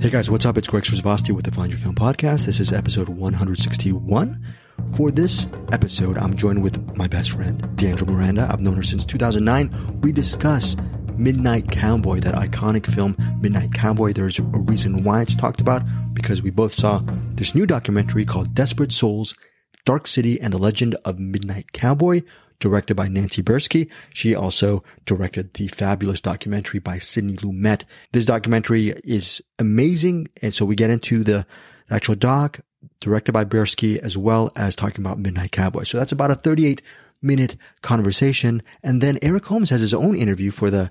Hey guys, what's up? It's Greg Srisavasdi with the Find Your Film podcast. This is episode 161. For this episode, I'm joined with my best friend, Deandra Miranda. I've known her since 2009. We discuss Midnight Cowboy, that iconic film, Midnight Cowboy. There's a reason why it's talked about because we both saw this new documentary called Desperate Souls, Dark City and the Legend of Midnight Cowboy, directed by Nancy Buirski. She also directed the fabulous documentary by Sidney Lumet. This documentary is amazing. And so we get into the actual doc directed by Buirski as well as talking about Midnight Cowboy. So that's about a 38 minute conversation. And then Eric Holmes has his own interview for the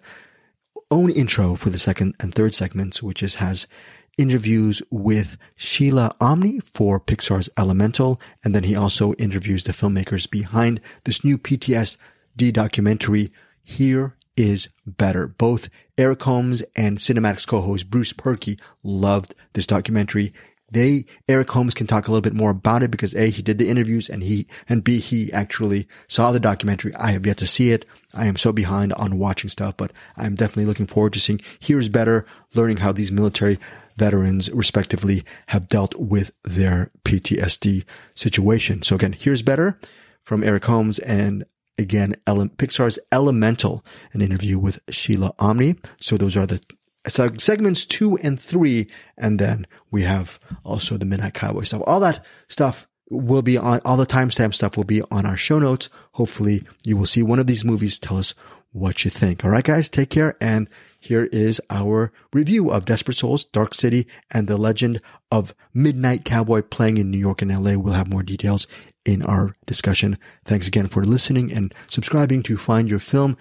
own intro for the second and third segments, which is has interviews with Shila Ommi for Pixar's Elemental. And then he also interviews the filmmakers behind this new PTSD documentary, Here is Better. Both Eric Holmes and CinemAddicts co-host Bruce Purkey loved this documentary. They, Eric Holmes can talk a little bit more about it because A, he did the interviews and he, and B, he actually saw the documentary. I have yet to see it. I am so behind on watching stuff, but I'm definitely looking forward to seeing Here's Better, learning how these military veterans respectively have dealt with their PTSD situation. So again, Here's Better from Eric Holmes and again, Ele- Pixar's Elemental, an interview with Shila Ommi. So those are the segments two and three. And then we have also the Midnight Cowboy stuff. All that stuff will be on, all the timestamp stuff will be on our show notes. Hopefully you will see one of these movies. Tell us what you think. All right, guys, take care. And here is our review of Desperate Souls, Dark City, and the legend of Midnight Cowboy playing in New York and LA. We'll have more details in our discussion. Thanks again for listening and subscribing to Find Your Film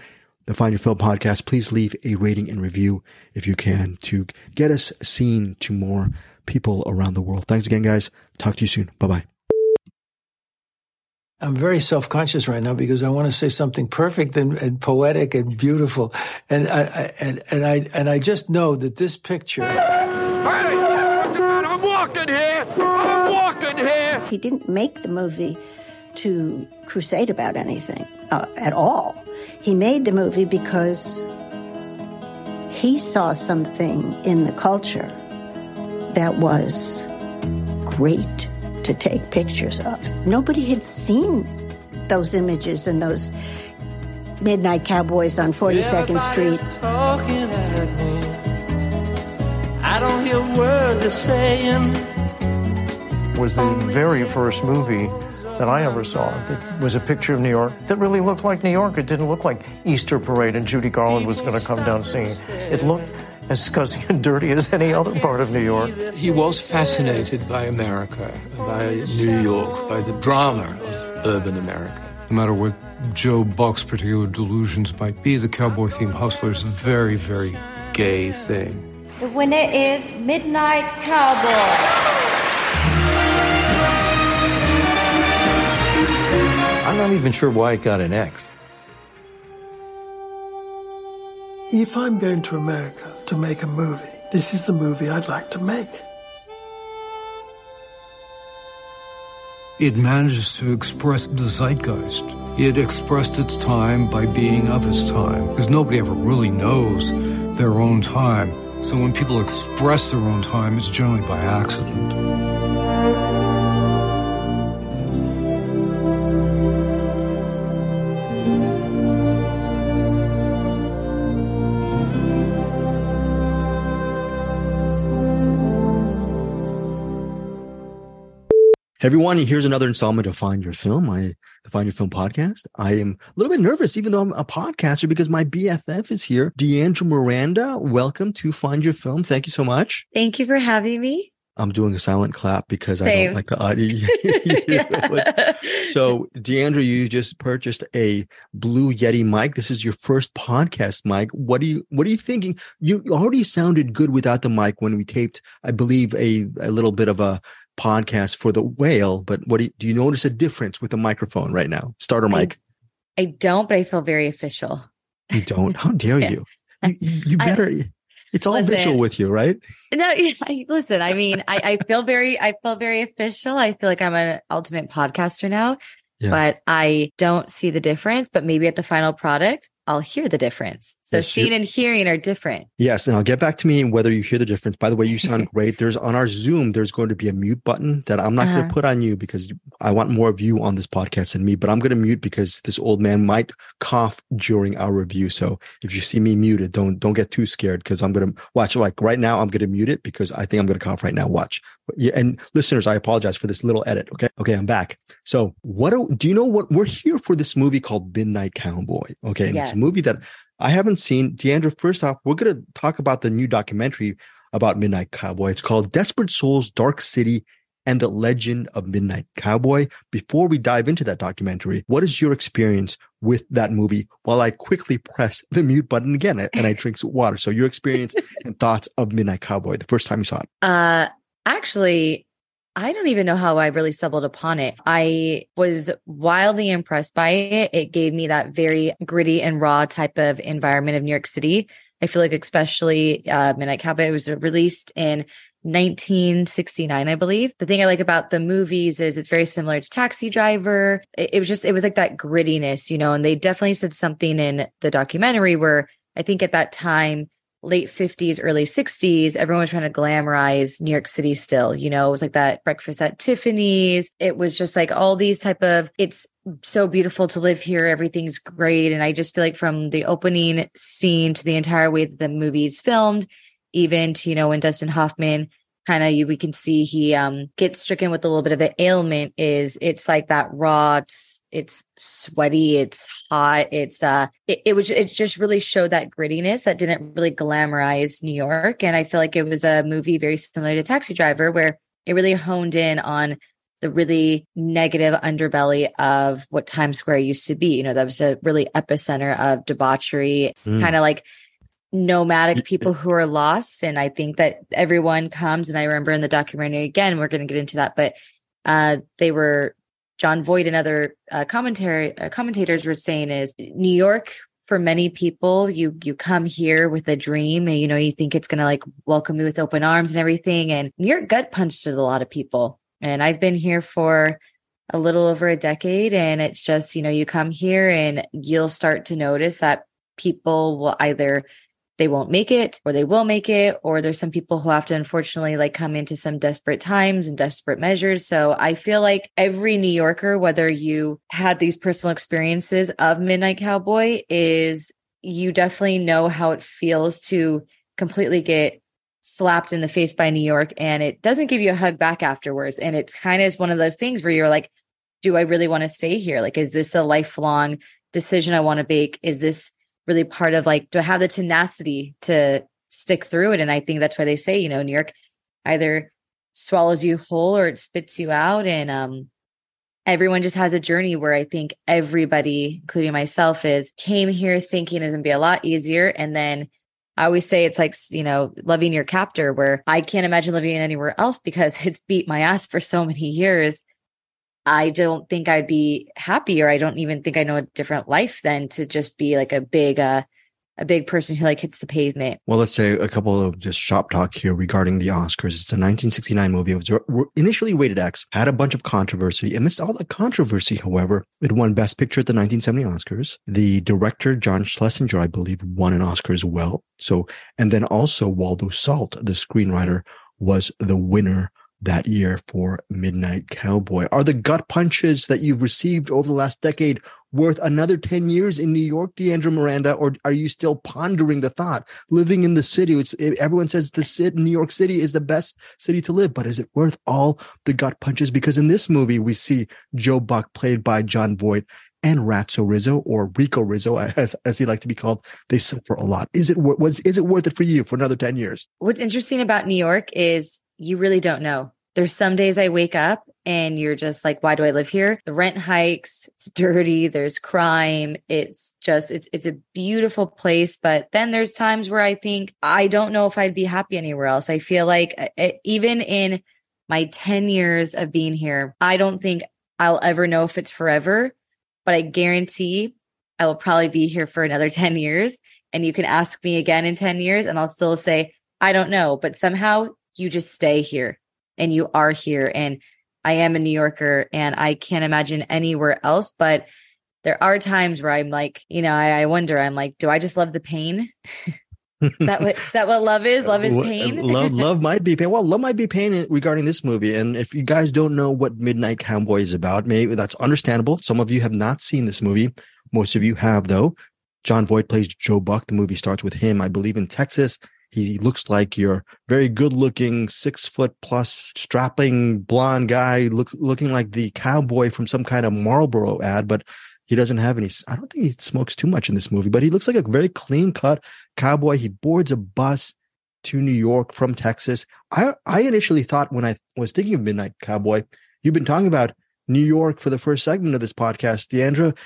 the Find Your Film podcast, please leave a rating and review if you can to get us seen to more people around the world. Thanks again, guys. Talk to you soon. Bye bye. I'm very self-conscious right now because I want to say something perfect and, and poetic and beautiful, and I, I, and and I and I just know that this picture. Hey, I'm walking here. I'm walking here. He didn't make the movie to crusade about anything uh, at all. He made the movie because he saw something in the culture that was great to take pictures of. Nobody had seen those images and those midnight cowboys on 42nd Street. Talking at me. I don't hear a word they're saying. was the very first movie that I ever saw. It was a picture of New York that really looked like New York. It didn't look like Easter Parade and Judy Garland was going to come down singing. It looked as scuzzy and dirty as any other part of New York. He was fascinated by America, by New York, by the drama of urban America. No matter what Joe Buck's particular delusions might be, the cowboy theme hustler is a very, very gay thing. The winner is Midnight Cowboy. I'm not even sure why it got an X. If I'm going to America to make a movie, this is the movie I'd like to make. It manages to express the zeitgeist. It expressed its time by being of its time, because nobody ever really knows their own time. So when people express their own time, it's generally by accident. Everyone, here's another installment of Find Your Film, my the Find Your Film podcast. I am a little bit nervous, even though I'm a podcaster, because my BFF is here. Deandra Miranda, welcome to Find Your Film. Thank you so much. Thank you for having me. I'm doing a silent clap because Same. I don't like the audio. so, Deandra, you just purchased a Blue Yeti mic. This is your first podcast mic. What do you What are you thinking? You already sounded good without the mic when we taped, I believe, a a little bit of a podcast for the whale. But what do you, do you notice a difference with the microphone right now? Starter mic. I don't, but I feel very official. You don't? How dare you? You, you, you I- better. it's all Listen. visual with you, right? No, I, listen, I mean, I, I feel very, I feel very official. I feel like I'm an ultimate podcaster now, Yeah. but I don't see the difference. But maybe at the final product, I'll hear the difference. So Yes, seeing and hearing are different. Yes, and I'll get back to me and whether you hear the difference. By the way, you sound great. There's on our Zoom, there's going to be a mute button that I'm not going Uh-huh. to put on you because I want more of you on this podcast than me, but I'm going to mute because this old man might cough during our review. So if you see me muted, don't don't get too scared because I'm going to watch like right now I'm going to mute it because I think I'm going to cough right now. Watch. And listeners, I apologize for this little edit. Okay. Okay, I'm back. So what do, do you know what we're here for this movie called Midnight Cowboy? Okay. Yes. Movie that I haven't seen. Deandra, first off, we're going to talk about the new documentary about Midnight Cowboy. It's called Desperate Souls, Dark City, and the Legend of Midnight Cowboy. Before we dive into that documentary, what is your experience with that movie while I quickly press the mute button again and I drink some water? So your experience and thoughts of Midnight Cowboy, the first time you saw it. Uh, actually, I don't even know how I really stumbled upon it. I was wildly impressed by it. It gave me that very gritty and raw type of environment of New York City. I feel like, especially uh, Midnight Cowboy it was released in 1969, I believe. The thing I like about the movies is it's very similar to Taxi Driver. It, it was just, it was like that grittiness, you know, and they definitely said something in the documentary where I think at that time, late 50s, early 60s, everyone was trying to glamorize New York City still. You know, it was like that breakfast at Tiffany's. It was just like all these type of it's so beautiful to live here. Everything's great. And I just feel like from the opening scene to the entire way that the movie's filmed, even to, you know, when Dustin Hoffman kind of we can see he um gets stricken with a little bit of an ailment is it's like that raw it's it's sweaty it's hot it's uh it, it was it just really showed that grittiness that didn't really glamorize new york and i feel like it was a movie very similar to taxi driver where it really honed in on the really negative underbelly of what times square used to be you know that was a really epicenter of debauchery Mm. kind of like nomadic people who are lost and i think that everyone comes and i remember in the documentary again we're going to get into that but uh they were jon voight and other uh, commentary uh, commentators were saying is new york for many people you you come here with a dream and you know you think it's going to like welcome you with open arms and everything and new york gut punched at a lot of people and i've been here for a little over a decade and it's just you know you come here and you'll start to notice that people will either they won't make it or they will make it or there's some people who have to unfortunately like come into some desperate times and desperate measures. So i feel like every new yorker whether you had these personal experiences of midnight cowboy is you definitely know how it feels to completely get slapped in the face by new york and it doesn't give you a hug back afterwards. And it kind of is one of those things where you're like do i really want to stay here? Like is this a lifelong decision i want to make? Is this really part of like, do I have the tenacity to stick through it? And I think that's why they say, you know, New York either swallows you whole or it spits you out. And um, everyone just has a journey where I think everybody, including myself, is came here thinking it's gonna be a lot easier. And then I always say it's like, you know, loving your captor, where I can't imagine living anywhere else because it's beat my ass for so many years. I don't think I'd be happy, or I don't even think I know a different life than to just be like a big, uh, a big person who like hits the pavement. Well, let's say a couple of just shop talk here regarding the Oscars. It's a 1969 movie. It was initially rated X, had a bunch of controversy. Amidst all the controversy, however, it won Best Picture at the 1970 Oscars. The director, John Schlesinger, I believe, won an Oscar as well. So, and then also Waldo Salt, the screenwriter, was the winner that year for Midnight Cowboy. Are the gut punches that you've received over the last decade worth another 10 years in New York, Deandra Miranda, or are you still pondering the thought? Living in the city, it's, everyone says the city, New York City is the best city to live, but is it worth all the gut punches? Because in this movie, we see Joe Buck played by Jon Voight and Ratso Rizzo or Rico Rizzo, as, as he like to be called. They suffer a lot. Is it, was, is it worth it for you for another 10 years? What's interesting about New York is you really don't know. There's some days I wake up and you're just like, why do I live here? The rent hikes, it's dirty, there's crime. It's just, it's, it's a beautiful place. But then there's times where I think, I don't know if I'd be happy anywhere else. I feel like uh, even in my 10 years of being here, I don't think I'll ever know if it's forever, but I guarantee I will probably be here for another 10 years. And you can ask me again in 10 years and I'll still say, I don't know, but somehow you just stay here and you are here. And I am a New Yorker and I can't imagine anywhere else. But there are times where I'm like, you know, I, I wonder, I'm like, do I just love the pain? is that what is that what love is? Love is pain. Uh, love, love might be pain. Well, love might be pain regarding this movie. And if you guys don't know what Midnight Cowboy is about, maybe that's understandable. Some of you have not seen this movie. Most of you have, though. Jon Voight plays Joe Buck. The movie starts with him, I believe, in Texas. He looks like your very good looking, six foot plus, strapping blonde guy, look, looking like the cowboy from some kind of Marlboro ad, but he doesn't have any. I don't think he smokes too much in this movie, but he looks like a very clean cut cowboy. He boards a bus to New York from Texas. I, I initially thought when I was thinking of Midnight Cowboy, you've been talking about New York for the first segment of this podcast, Deandra.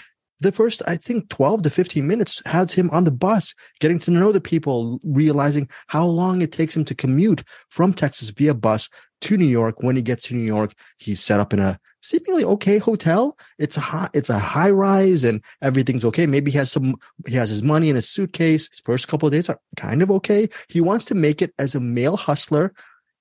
The first, I think, 12 to 15 minutes has him on the bus, getting to know the people, realizing how long it takes him to commute from Texas via bus to New York. When he gets to New York, he's set up in a seemingly okay hotel. It's a high, it's a high rise and everything's okay. Maybe he has some, he has his money in his suitcase. His first couple of days are kind of okay. He wants to make it as a male hustler.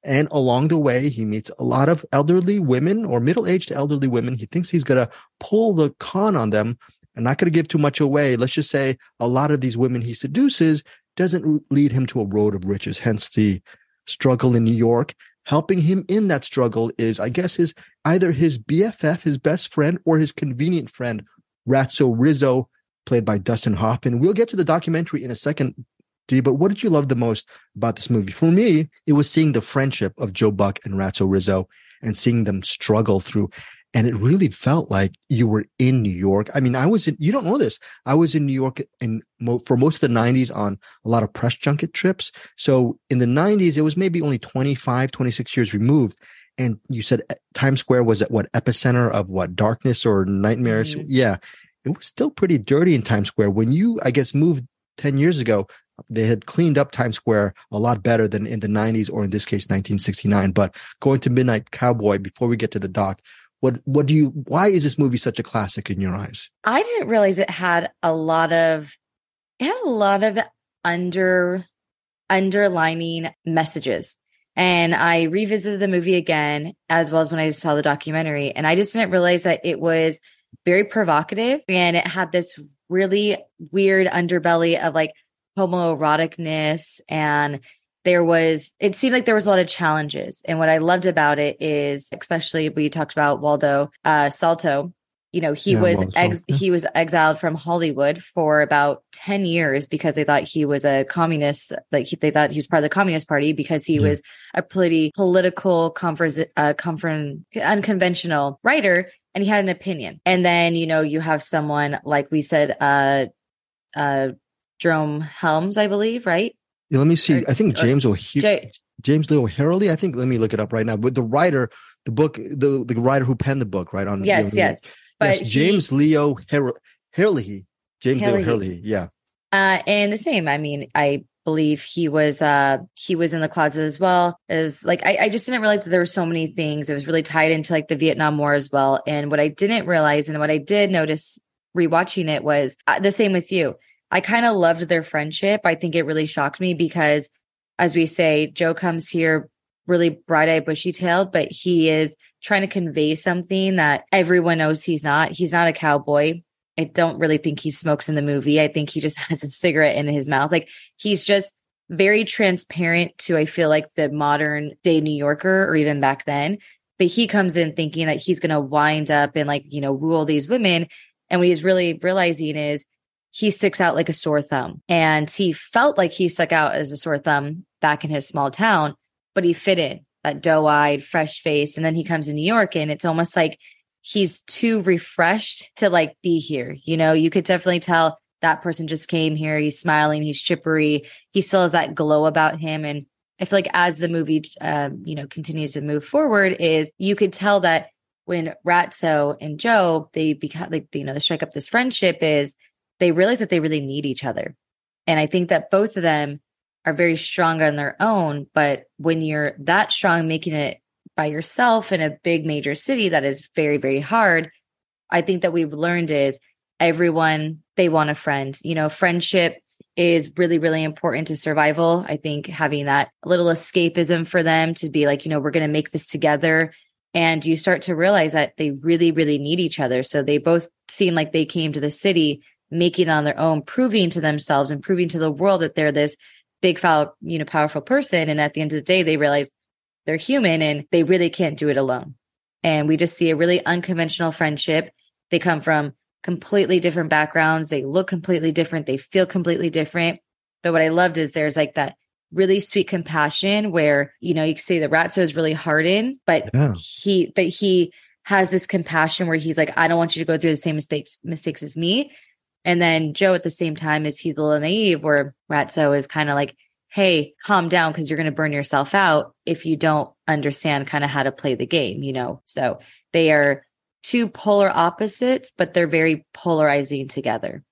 And along the way, he meets a lot of elderly women or middle aged elderly women. He thinks he's going to pull the con on them. I'm not going to give too much away. Let's just say a lot of these women he seduces doesn't lead him to a road of riches, hence the struggle in New York helping him in that struggle is, I guess, his either his BFF, his best friend, or his convenient friend, Ratso Rizzo, played by Dustin Hoffman. We'll get to the documentary in a second, D, but what did you love the most about this movie? For me, it was seeing the friendship of Joe Buck and Ratso Rizzo and seeing them struggle through and it really felt like you were in New York. I mean, I was in, you don't know this. I was in New York in for most of the 90s on a lot of press junket trips. So in the 90s, it was maybe only 25, 26 years removed. And you said eh, Times Square was at what epicenter of what darkness or nightmares? Mm-hmm. Yeah. It was still pretty dirty in Times Square. When you, I guess, moved 10 years ago, they had cleaned up Times Square a lot better than in the 90s or in this case 1969 but going to midnight cowboy before we get to the doc what what do you why is this movie such a classic in your eyes? I didn't realize it had a lot of it had a lot of under underlining messages. And I revisited the movie again as well as when I saw the documentary and I just didn't realize that it was very provocative and it had this really weird underbelly of like homoeroticness and there was it seemed like there was a lot of challenges. And what i loved about it is especially we talked about waldo uh, salto. You know he yeah, was ex- yeah. he was exiled from hollywood for about 10 years because they thought he was a communist like he, they thought he was part of the communist party because he yeah. was a pretty political conference uh, conference unconventional writer and he had an opinion. And then you know you have someone like we said uh uh jerome helms i believe right yeah, let me see. I think James O'Hare, James Leo Harley. I think. Let me look it up right now. But the writer, the book, the the writer who penned the book, right on. Yes, yes. But yes, James he, Leo Herlihy. James Leo Herlihy. Yeah. Uh, and the same. I mean, I believe he was uh he was in the closet as well as like I, I just didn't realize that there were so many things it was really tied into like the vietnam war as well and what i didn't realize and what i did notice rewatching it was uh, the same with you I kind of loved their friendship. I think it really shocked me because, as we say, Joe comes here really bright eyed, bushy tailed, but he is trying to convey something that everyone knows he's not. He's not a cowboy. I don't really think he smokes in the movie. I think he just has a cigarette in his mouth. Like he's just very transparent to, I feel like, the modern day New Yorker or even back then. But he comes in thinking that he's going to wind up and, like, you know, rule these women. And what he's really realizing is he sticks out like a sore thumb. And he felt like he stuck out as a sore thumb back in his small town, but he fit in that doe eyed, fresh face. And then he comes to New York and it's almost like he's too refreshed to like be here. You know, you could definitely tell that person just came here. He's smiling, he's chippery, he still has that glow about him. And I feel like as the movie, um, you know, continues to move forward, is you could tell that when Ratso and Joe they become like you know they strike up this friendship is they realize that they really need each other. And I think that both of them are very strong on their own. But when you're that strong, making it by yourself in a big major city, that is very, very hard. I think that we've learned is everyone, they want a friend. You know, friendship is really, really important to survival. I think having that little escapism for them to be like, you know, we're going to make this together And you start to realize that they really, really need each other. So they both seem like they came to the city making it on their own, proving to themselves and proving to the world that they're this big, you know, powerful person. And at the end of the day, they realize they're human and they really can't do it alone. And we just see a really unconventional friendship. They come from completely different backgrounds. They look completely different. They feel completely different. But what I loved is there's like that really sweet compassion where, you know, you can say the Ratso is really hardened, but yeah. he, but he has this compassion where he's like, I don't want you to go through the same mistakes, mistakes as me. And then Joe at the same time is he's a little naive where Ratso is kind of like, Hey, calm down because you're going to burn yourself out if you don't understand kind of how to play the game, you know? So they are two polar opposites, but they're very polarizing together.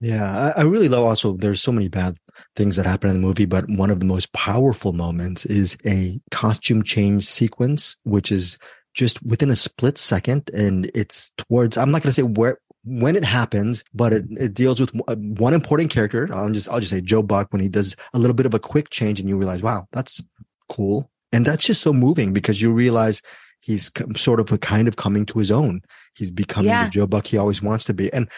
Yeah, I, I, really love also there's so many bad things that happen in the movie, but one of the most powerful moments is a costume change sequence, which is just within a split second. And it's towards, I'm not going to say where, when it happens, but it, it deals with uh, one important character. I'll just, I'll just say Joe Buck when he does a little bit of a quick change and you realize, wow, that's cool. And that's just so moving because you realize he's sort of a kind of coming to his own. He's becoming yeah. the Joe Buck he always wants to be. And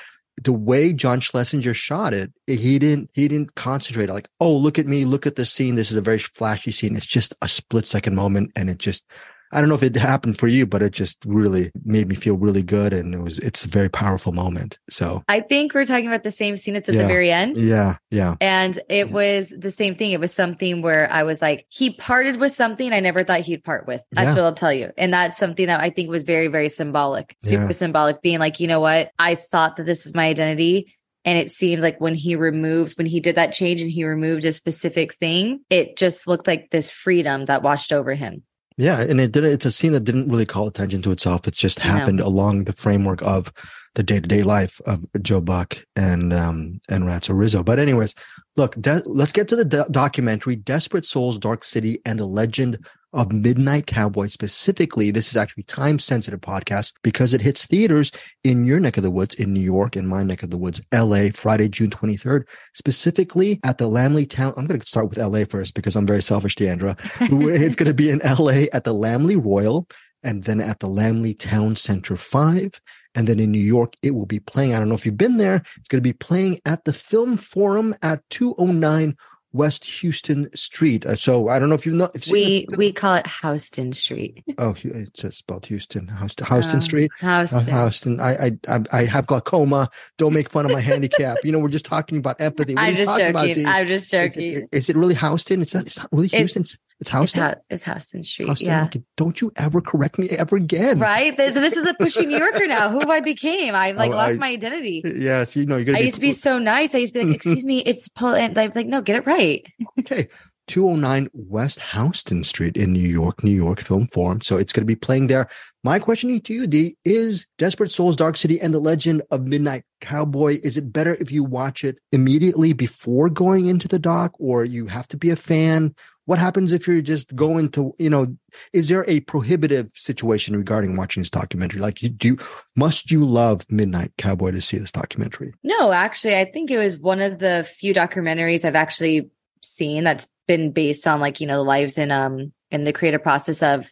the way John Schlesinger shot it, he didn't he didn't concentrate like, oh, look at me, look at this scene. This is a very flashy scene. It's just a split second moment, and it just I don't know if it happened for you, but it just really made me feel really good. And it was, it's a very powerful moment. So I think we're talking about the same scene. It's at yeah. the very end. Yeah. Yeah. And it yeah. was the same thing. It was something where I was like, he parted with something I never thought he'd part with. That's yeah. what I'll tell you. And that's something that I think was very, very symbolic, super symbolic, being like, you know what? I thought that this was my identity. And it seemed like when he removed, when he did that change and he removed a specific thing, it just looked like this freedom that washed over him. Yeah, and it didn't. It's a scene that didn't really call attention to itself. It's just happened along the framework of the day to day life of Joe Buck and um and Ratso Rizzo. But anyways, look, de- let's get to the do- documentary "Desperate Souls: Dark City and the Legend of Midnight Cowboy specifically. This is actually time sensitive podcast because it hits theaters in your neck of the woods in New York and my neck of the woods, LA, Friday, June 23rd, specifically at the Laemmle Town. I'm going to start with LA first because I'm very selfish, Deandra. it's going to be in LA at the Laemmle Royal and then at the Laemmle Town Center 5. And then in New York, it will be playing. I don't know if you've been there. It's going to be playing at the Film Forum at 209 West Houston Street. Uh, so I don't know if you've not. If we we call it Houston Street. Oh, it's spelled Houston. Houston, Houston uh, Street. Houston. Uh, Houston. I, I I have glaucoma. Don't make fun of my handicap. You know, we're just talking about empathy. What I'm just joking. I'm just joking. Is it, is it really Houston? It's not. It's not really Houston. It's, it's Houston. It's, it's Houston Street. Houston, yeah. Don't you ever correct me ever again. Right. This is the pushy New Yorker now. Who I became. I've like oh, lost I, my identity. Yes. You know, you're I used to be so nice. I used to be like, excuse me, it's and I was like, no, get it right. okay. 209 West Houston Street in New York, New York Film Forum. So it's going to be playing there. My question to you, D, is Desperate Souls, Dark City, and the Legend of Midnight Cowboy. Is it better if you watch it immediately before going into the dock, or you have to be a fan? What happens if you're just going to, you know, is there a prohibitive situation regarding watching this documentary? Like you do, must you love Midnight Cowboy to see this documentary? No, actually, I think it was one of the few documentaries I've actually seen that's been based on like, you know, lives in, um, in the creative process of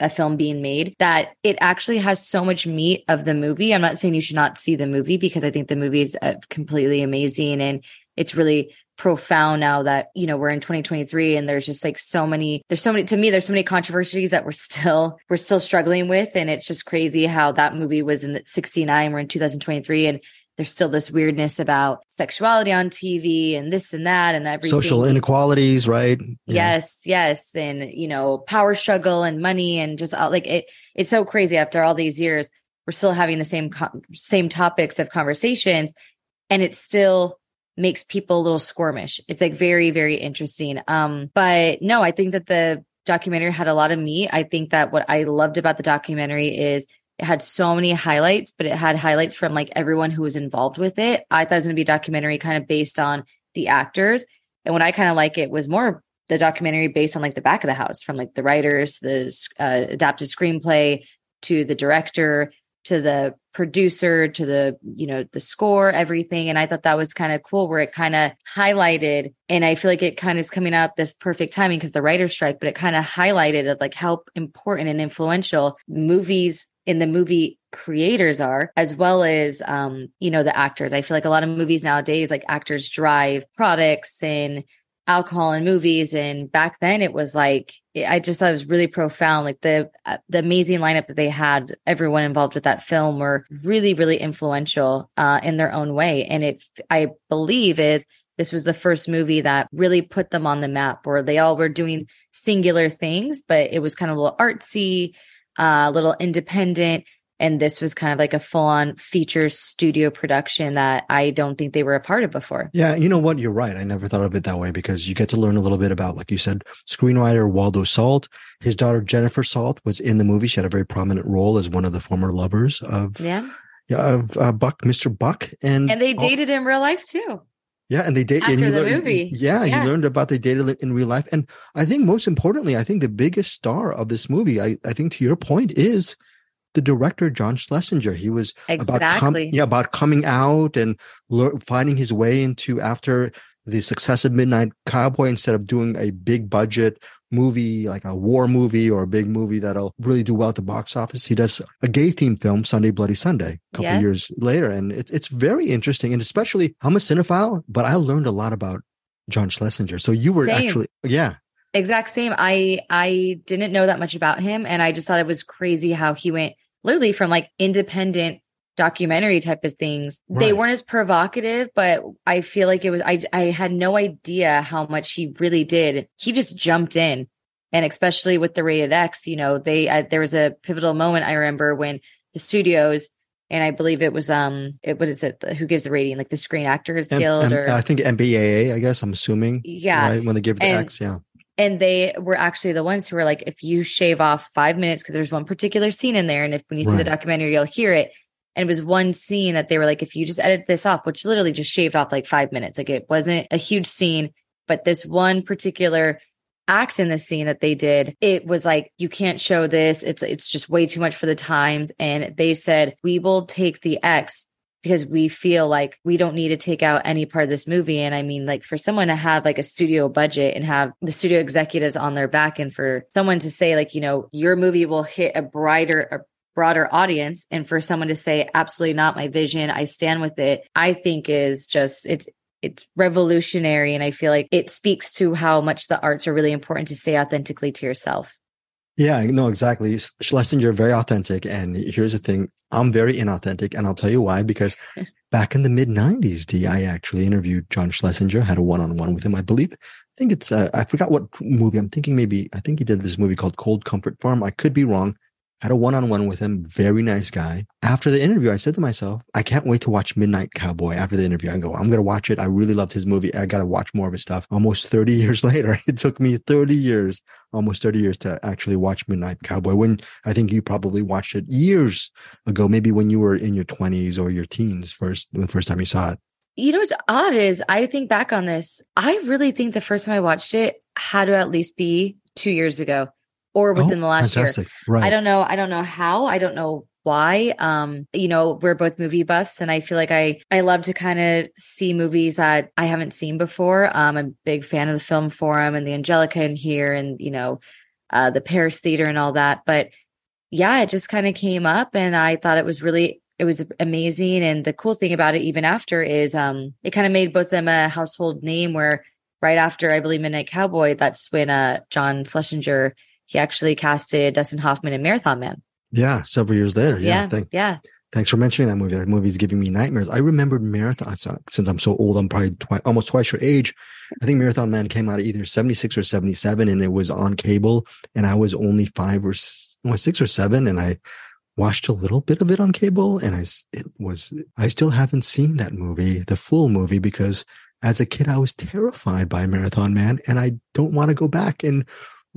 a film being made that it actually has so much meat of the movie. I'm not saying you should not see the movie because I think the movie is uh, completely amazing and it's really profound now that you know we're in 2023 and there's just like so many there's so many to me there's so many controversies that we're still we're still struggling with and it's just crazy how that movie was in 69 we're in 2023 and there's still this weirdness about sexuality on TV and this and that and everything. Social inequalities, right? Yeah. Yes, yes, and you know, power struggle and money and just like it. It's so crazy. After all these years, we're still having the same same topics of conversations, and it's still makes people a little squirmish. It's like very, very interesting. Um, but no, I think that the documentary had a lot of meat. I think that what I loved about the documentary is it had so many highlights, but it had highlights from like everyone who was involved with it. I thought it was going to be a documentary kind of based on the actors. And what I kind of like it was more the documentary based on like the back of the house from like the writers, the uh, adapted screenplay to the director to the producer to the you know the score everything. And i thought that was kind of cool where it kind of highlighted and i feel like it kind of is coming out this perfect timing because the writer's strike but it kind of highlighted like how important and influential movies in the movie creators are as well as um you know the actors. I feel like a lot of movies nowadays like actors drive products and alcohol in movies and back then it was like i just thought it was really profound like the uh, the amazing lineup that they had everyone involved with that film were really really influential uh, in their own way. And it i believe is this was the first movie that really put them on the map where they all were doing singular things but it was kind of a little artsy uh, a little independent and this was kind of like a full-on feature studio production that I don't think they were a part of before. Yeah, you know what? You're right. I never thought of it that way because you get to learn a little bit about, like you said, screenwriter Waldo Salt. His daughter Jennifer Salt was in the movie. She had a very prominent role as one of the former lovers of yeah, yeah of uh, Buck, Mr. Buck, and and they dated in real life too. Yeah, and they date after the learned, movie. Yeah, Yeah. you learned about they dated in real life, and I think most importantly, I think the biggest star of this movie, I, I think to your point, is the director John Schlesinger. He was about com- Exactly. yeah about coming out and lear- finding his way into after the success of Midnight Cowboy. Instead of doing a big budget movie like a war movie or a big movie that'll really do well at the box office, he does a gay themed film, Sunday Bloody Sunday, a couple Yes. years later, and it, it's very interesting. And especially, I'm a cinephile, but I learned a lot about John Schlesinger. So you were Same. actually yeah. Exact same. I I didn't know that much about him and I just thought it was crazy how he went literally from like independent documentary type of things. They weren't as provocative, but I feel like it was I I had no idea how much he really did. He just jumped in. And especially with the rated X, you know, they uh, there was a pivotal moment I remember when the studios and I believe it was um it what is it who gives the rating like the Screen Actors M- Guild M- or I think MPAA, I guess I'm assuming. Yeah. Right? When they give the And- X, yeah. And they were actually the ones who were like if you shave off five minutes because there's one particular scene in there and if when you see the documentary you'll hear it. And it was one scene that they were like if you just edit this off which literally just shaved off like five minutes. Like it wasn't a huge scene but this one particular act in the scene that they did it was like you can't show this. It's it's just way too much for the times. And they said we will take the x because we feel like we don't need to take out any part of this movie. And I mean, like for someone to have like a studio budget and have the studio executives on their back, and for someone to say, like, you know, your movie will hit a brighter, a broader audience, and for someone to say, absolutely not my vision, I stand with it, I think is just, it's, it's revolutionary. And I feel like it speaks to how much the arts are really important to stay authentically to yourself. Yeah, no, exactly. Schlesinger, very authentic. And here's the thing I'm very inauthentic. And I'll tell you why. Because back in the mid 90s, D, I actually interviewed John Schlesinger, had a one on one with him, I believe. I think it's, uh, I forgot what movie. I'm thinking maybe, I think he did this movie called Cold Comfort Farm. I could be wrong. Had a one on one with him. Very nice guy. After the interview, I said to myself, I can't wait to watch Midnight Cowboy. After the interview, I go, I'm going to watch it. I really loved his movie. I got to watch more of his stuff. Almost 30 years later, it took me 30 years, almost 30 years to actually watch Midnight Cowboy. When I think you probably watched it years ago, maybe when you were in your 20s or your teens first, the first time you saw it. You know what's odd is I think back on this. I really think the first time I watched it had to at least be two years ago or within Oh, the last fantastic. year. Right. I don't know. I don't know how. I don't know why. Um, you know, we're both movie buffs and I feel like I I love to kind of see movies that I haven't seen before. Um, I'm a big fan of the film forum and the Angelika in here and you know, uh the Paris Theater and all that. But yeah, it just kind of came up and I thought it was really it was amazing. And the cool thing about it, even after, is um it kind of made both of them a household name where right after I believe Midnight Cowboy, that's when uh John Schlesinger he actually casted Dustin Hoffman in Marathon Man. Yeah. Several years later. Yeah. Yeah. Thank, Yeah. Thanks for mentioning that movie. That movie's giving me nightmares. I remembered Marathon since I'm so old. I'm probably twi- almost twice your age. I think Marathon Man came out either 76 or 77 and it was on cable and I was only five or well, six or seven. And I watched a little bit of it on cable and I, it was, I still haven't seen that movie, the full movie, because as a kid, I was terrified by Marathon Man and I don't want to go back and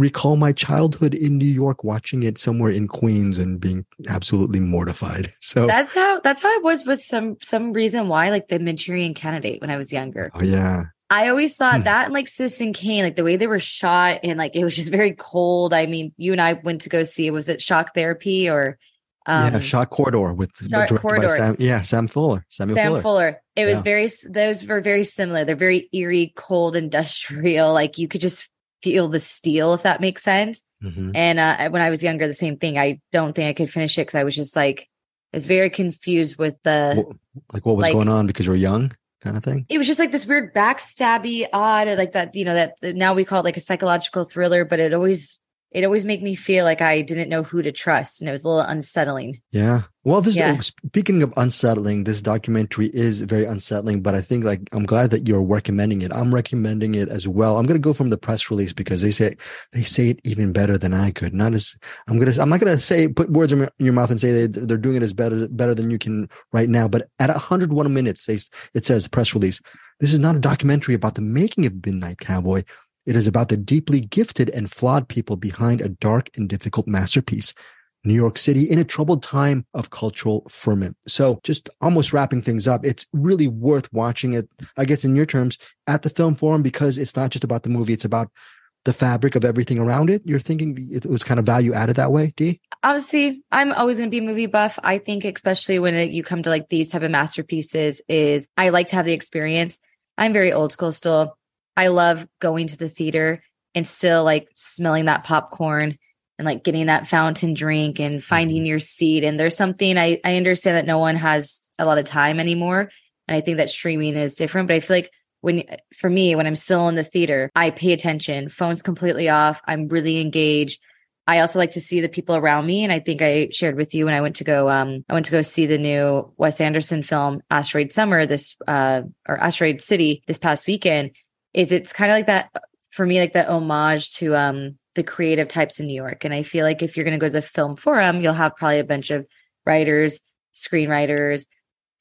recall my childhood in New York watching it somewhere in Queens and being absolutely mortified. So That's how that's how I was with some some reason why like the Manchurian candidate when I was younger. Oh yeah. I always thought Hmm. that and like Citizen Kane, like the way they were shot and like it was just very cold. I mean, you and I went to go see was it shock therapy or Um, yeah, Shock Corridor with Shock Corridor. Sam. Yeah, Sam Fuller. Samuel Sam Fuller. Fuller. It was Yeah. very, those were very similar. They're very eerie, cold, industrial. Like you could just feel the steel, if that makes sense. Mhm. And uh, when I was younger, the same thing. I don't think I could finish it because I was just like, I was very confused with the. Like what was like- going on because you were young, kind of thing. it was just like this weird backstabby, odd, like that. You know that now we call it like a psychological thriller, but it always it always made me feel like I didn't know who to trust, and it was a little unsettling. Yeah. Well, this Yeah. speaking of unsettling, this documentary is very unsettling, but I think like I'm glad that you're recommending it. I'm recommending it as well. I'm going to go from the press release because they say they say it even better than I could. Not as I'm going to I'm not going to say put words in your- mouth and say they they're doing it as better better than you can right now, but at 101 minutes they, it says press release. This is not a documentary about the making of Midnight Cowboy. It is about the deeply gifted and flawed people behind a dark and difficult masterpiece. New York City in a troubled time of cultural ferment. So just almost wrapping things up, it's really worth watching it, I guess in your terms, at the film forum because it's not just about the movie, it's about the fabric of everything around it. You're thinking it was kind of value added that way, D? honestly i'm always going to be a movie buff i think especially when it, you come to like these type of masterpieces is i like to have the experience i'm very old school still i love going to the theater and still like smelling that popcorn and like getting that fountain drink and finding your seat. And there's something i i understand that no one has a lot of time anymore. And i think that streaming is different but i feel like when for me when i'm still in the theater i pay attention. Phone's completely off. I'm really engaged. I also like to see the people around me. And I think I shared with you when I went to go, um, I went to go see the new Wes Anderson film, Asteroid Summer, this, uh, or Asteroid City this past weekend. Is it's kind of like that for me, like that homage to, um, the creative types in New York. And I feel like if you're going to go to the film forum, you'll have probably a bunch of writers, screenwriters,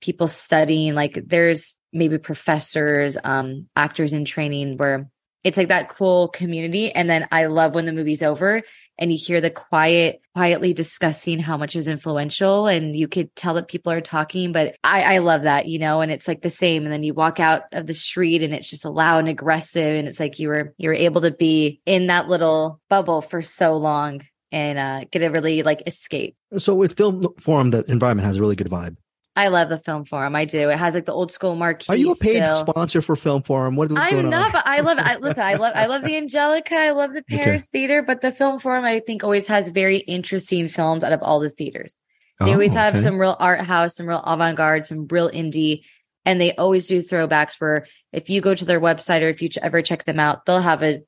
people studying, like there's maybe professors, um, actors in training where it's like that cool community. And then I love when the movie's over and you hear the quiet, quietly discussing how much is influential, and you could tell that people are talking. But I, I love that, you know, and it's like the same. And then you walk out of the street, and it's just loud and aggressive, and it's like you were you were able to be in that little bubble for so long and uh, get a really like escape. So with film forum, the environment has a really good vibe. I love the film forum. I do. It has like the old school marquee. Are you a paid still. sponsor for film forum? What is I'm on? not, but I love. I listen, I love I love the Angelika, I love the Paris Theater, but the film forum I think always has very interesting films out of all the theaters. They Oh, always have okay. some real art house, some real avant-garde, some real indie, and they always do throwbacks where if you go to their website or if you ever check them out, they'll have a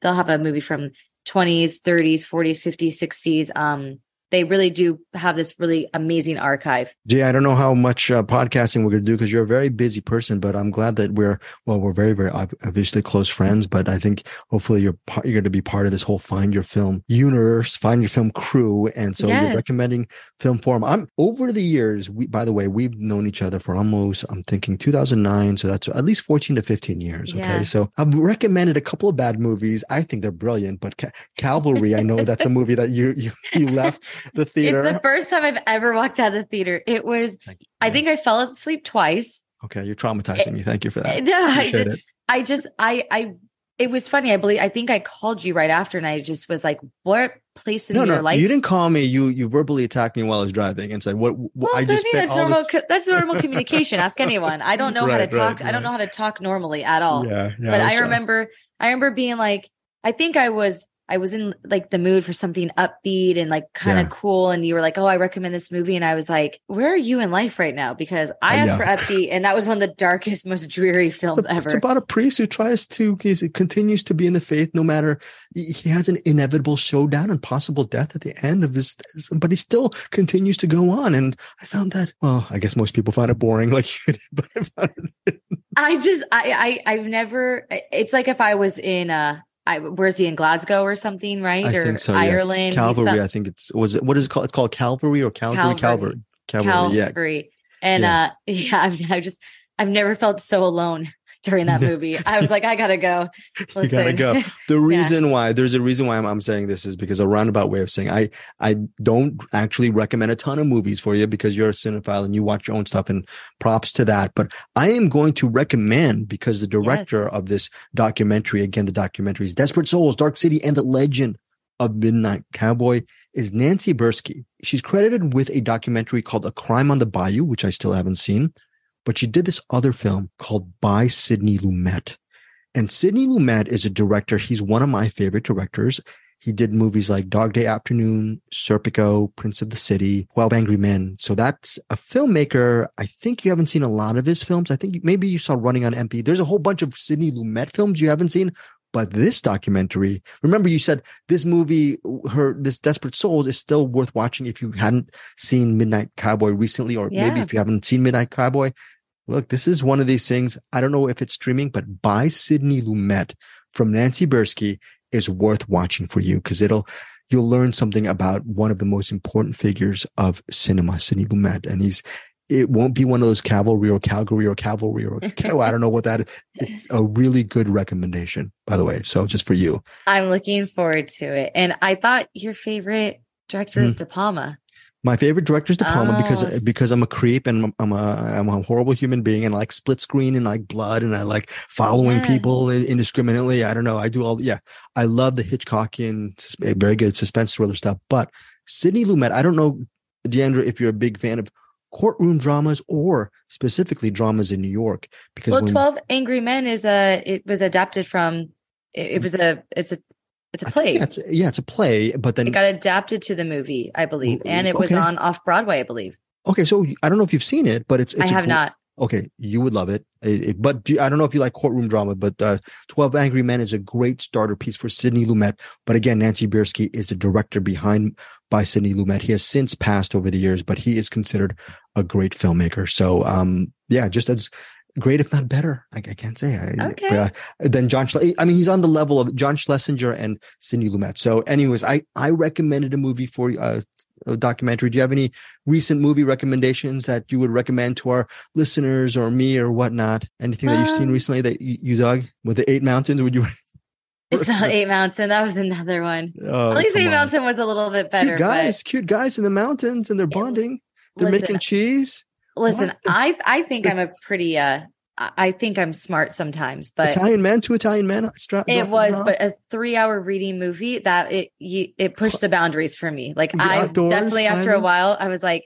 they'll have a movie from 20s, 30s, 40s, 50s, 60s. Um they really do have this really amazing archive. Jay, I don't know how much uh, podcasting we're going to do because you're a very busy person, but I'm glad that we're, well, we're very, very obviously close friends, but I think hopefully you're, par- you're going to be part of this whole find your film universe, find your film crew. And so you're recommending film forum. I'm over the years. We, by the way, we've known each other for almost, I'm thinking 2009. So that's at least 14 to 15 years. Okay. Yeah. So I've recommended a couple of bad movies. I think they're brilliant, but Ca- Calvary, I know that's a movie that you, you, you left the theater. It's the first time I've ever walked out of the theater. It was I think I fell asleep twice. Okay, you're traumatizing me. Thank you for that. No, I it. I just, I, I, it was funny. I believe, I think I called you right after, and I just was like, "What place in No, your no, life?" you didn't call me. You you verbally attacked me while I was driving and said, "What? what Well, I I just mean, that's normal. this." co- That's normal communication. Ask anyone. I don't know how to Right, right, talk. I don't know how to talk normally at all. Yeah, yeah. but I remember, I remember being like, I think I was, I was in like the mood for something upbeat and like kind of Yeah. cool. And you were like, "Oh, I recommend this movie," and I was like, "Where are you in life right now?" Because I asked yeah. for upbeat, and that was one of the darkest, most dreary films It's, a- ever. it's about a priest who tries to he continues to be in the faith no matter he has an inevitable showdown and possible death at the end of this but he still continues to go on and i found that well i guess most people find it boring like you did but i found it I just I, I I've never it's like if I was in uh I where's he in Glasgow or something, right? i or so yeah. Ireland. Calvary i think it's was it what is it called it's called calvary or calvary Calvary. calvary calvary, yeah Calvary. And Yeah. uh yeah, I've I've just I've never felt so alone during that movie. I was like, I gotta go. you gotta go. The Yeah. reason why there's a reason why I'm, I'm saying this is because a roundabout way of saying I I don't actually recommend a ton of movies for you because you're a cinephile and you watch your own stuff and props to that. But I am going to recommend because the director of this documentary, again, the documentary is Desperate Souls, Dark City, and the Legend of Midnight Cowboy is Nancy Buirski. She's credited with a documentary called A Crime on the Bayou, which I still haven't seen, but she did this other film called By Sidney Lumet. And Sidney Lumet is a director. He's one of my favorite directors. He did movies like Dog Day Afternoon, Serpico, Prince of the City, 12 Angry Men. So that's a filmmaker. I think you haven't seen a lot of his films. I think maybe you saw Running on Empty. There's a whole bunch of Sidney Lumet films you haven't seen. But this documentary, remember you said this movie, her, this Desperate Souls is still worth watching if you hadn't seen Midnight Cowboy recently, or Yeah. maybe if you haven't seen Midnight Cowboy. Look, this is one of these things. I don't know if it's streaming, but by Sidney Lumet from Nancy Buirski is worth watching for you because it'll, you'll learn something about one of the most important figures of cinema, Sidney Lumet. And he's, it won't be one of those cavalry or Calgary or cavalry or oh, I don't know what that is. It's a really good recommendation, by the way. So just for you. I'm looking forward to it. And I thought your favorite director Hmm. is De Palma. My favorite director is De Palma Oh. because because I'm a creep and I'm, a I'm a horrible human being and I like split screen and like blood and I like following Yeah. people indiscriminately. I don't know. I do all yeah. I love the Hitchcockian, eh, very good suspense thriller stuff. But Sidney Lumet, I don't know, Deandra, if you're a big fan of courtroom dramas or specifically dramas in New York. Because Well, 12 Angry Men is a, it was adapted from, it, it was a, it's a, it's a play. yeah, it's, yeah, it's a play, but then It got adapted to the movie, I believe. And it was Okay. on off Broadway, I believe. okay. So I don't know if you've seen it, but it's, it's I have not. Okay, you would love it. It- it- but do, I don't know if you like courtroom drama, but uh, 12 Angry Men is a great starter piece for Sidney Lumet. But again, Nancy Buirski is the director behind by Sidney Lumet. He has since passed over the years, but he is considered a great filmmaker. So, um, yeah, just as great, if not better. I, I can't say. I, Okay. uh, then John, Schle- I mean, he's on the level of John Schlesinger and Sidney Lumet. So, anyways, I I recommended a movie for uh, a documentary. Do you have any recent movie recommendations that you would recommend to our listeners or me or whatnot? Anything that you've seen Um, recently that you, you dug with the Eight Mountains? Would you? It's not Eight Mountain. That was another one. Oh, At least Eight on. Mountain was a little bit better. Cute guys, cute guys in the mountains, and they're bonding. They're listen, making cheese. Listen, What? I I think I'm a pretty uh I think I'm smart sometimes, but Italian men, to Italian men. Stra- it was dra- but a three hour reading movie that it you, it pushed the boundaries for me. Like The I outdoors, definitely after a while I was like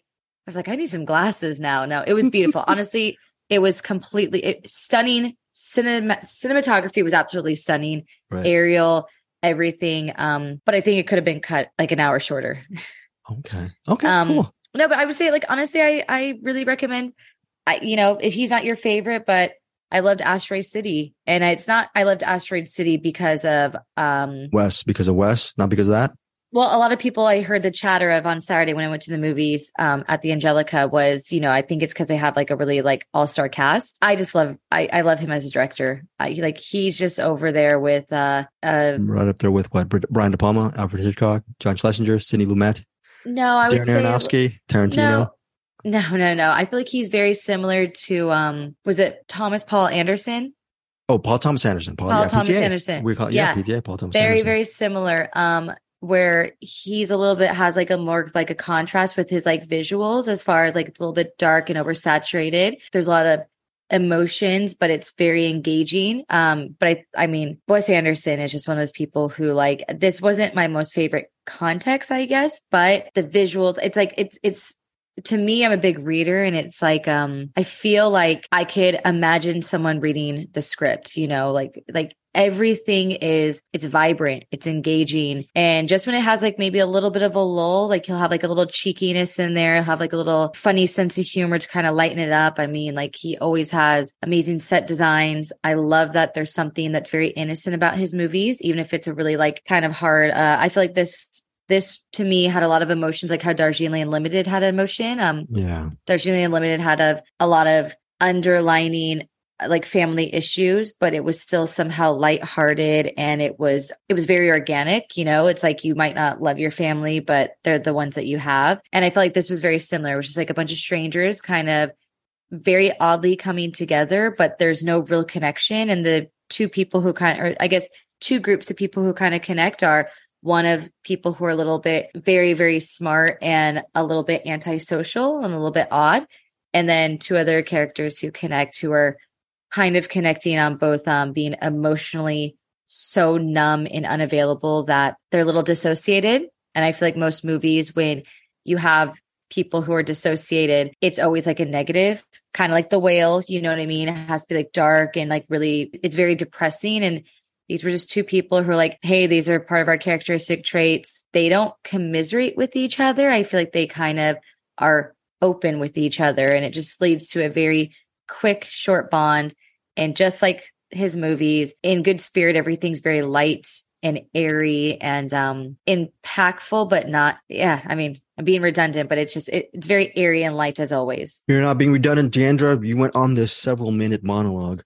I was like I need some glasses now. No, it was beautiful. Honestly, it was completely it, stunning. Cinema, cinematography was absolutely stunning. Right. Aerial, everything. Um, but I think it could have been cut like an hour shorter. Okay. Okay. Um, cool. No, but I would say like honestly, I I really recommend. I you know if he's not your favorite, but I loved Asteroid City, and it's not. I loved Asteroid City because of um. Wes, because of Wes, not because of that. Well, a lot of people I heard the chatter of on Saturday when I went to the movies um, at the Angelika was, you know, I think it's because they have like a really like all star cast. I just love, I, I love him as a director. I like he's just over there with uh, uh Right up there with what? Brian De Palma, Alfred Hitchcock, John Schlesinger, Sidney Lumet, no, I would Darren say Aronofsky, Tarantino. No, no, no, no. I feel like he's very similar to um was it Thomas Paul Anderson? Oh, Paul Thomas Anderson. Paul, Paul yeah, Thomas PTA. Anderson. We call yeah, Yeah. PTA. Paul Thomas Very, Anderson. very similar. Um, where he's a little bit has like a more like a contrast with his like visuals as far as like it's a little bit dark and oversaturated. There's a lot of emotions, but it's very engaging. Um, but I I mean, Wes Anderson is just one of those people who like this wasn't my most favorite context, I guess, but the visuals, it's like it's it's to me i'm a big reader and it's like um i feel like i could imagine someone reading the script you know like like everything is it's vibrant it's engaging. And just when it has like maybe a little bit of a lull like he'll have like a little cheekiness in there he'll have like a little funny sense of humor to kind of lighten it up. I mean like he always has amazing set designs. I love that there's something that's very innocent about his movies even if it's a really like kind of hard uh i feel like this this to me had a lot of emotions, like how Darjeeling Unlimited had emotion. Um, Yeah. Darjeeling Unlimited had a, a lot of underlining like family issues, but it was still somehow lighthearted and it was it was very organic. You know, it's like you might not love your family, but they're the ones that you have. And I feel like this was very similar, which is like a bunch of strangers kind of very oddly coming together, but there's no real connection. And the two people who kind of, or I guess two groups of people who kind of connect are one of people who are a little bit very, very smart and a little bit antisocial and a little bit odd. And then two other characters who connect who are kind of connecting on both um, being emotionally so numb and unavailable that they're a little dissociated. And I feel like most movies, when you have people who are dissociated, it's always like a negative, kind of like the whale, you know what I mean? It has to be like dark and like really, it's very depressing. And these were just two people who are like, hey, these are part of our characteristic traits. They don't commiserate with each other. I feel like they kind of are open with each other. And it just leads to a very quick, short bond. And just like his movies, in good spirit, everything's very light and airy and um impactful but not yeah i mean i'm being redundant but it's just it, it's very airy and light as always You're not being redundant, Deandra. You went on this several minute monologue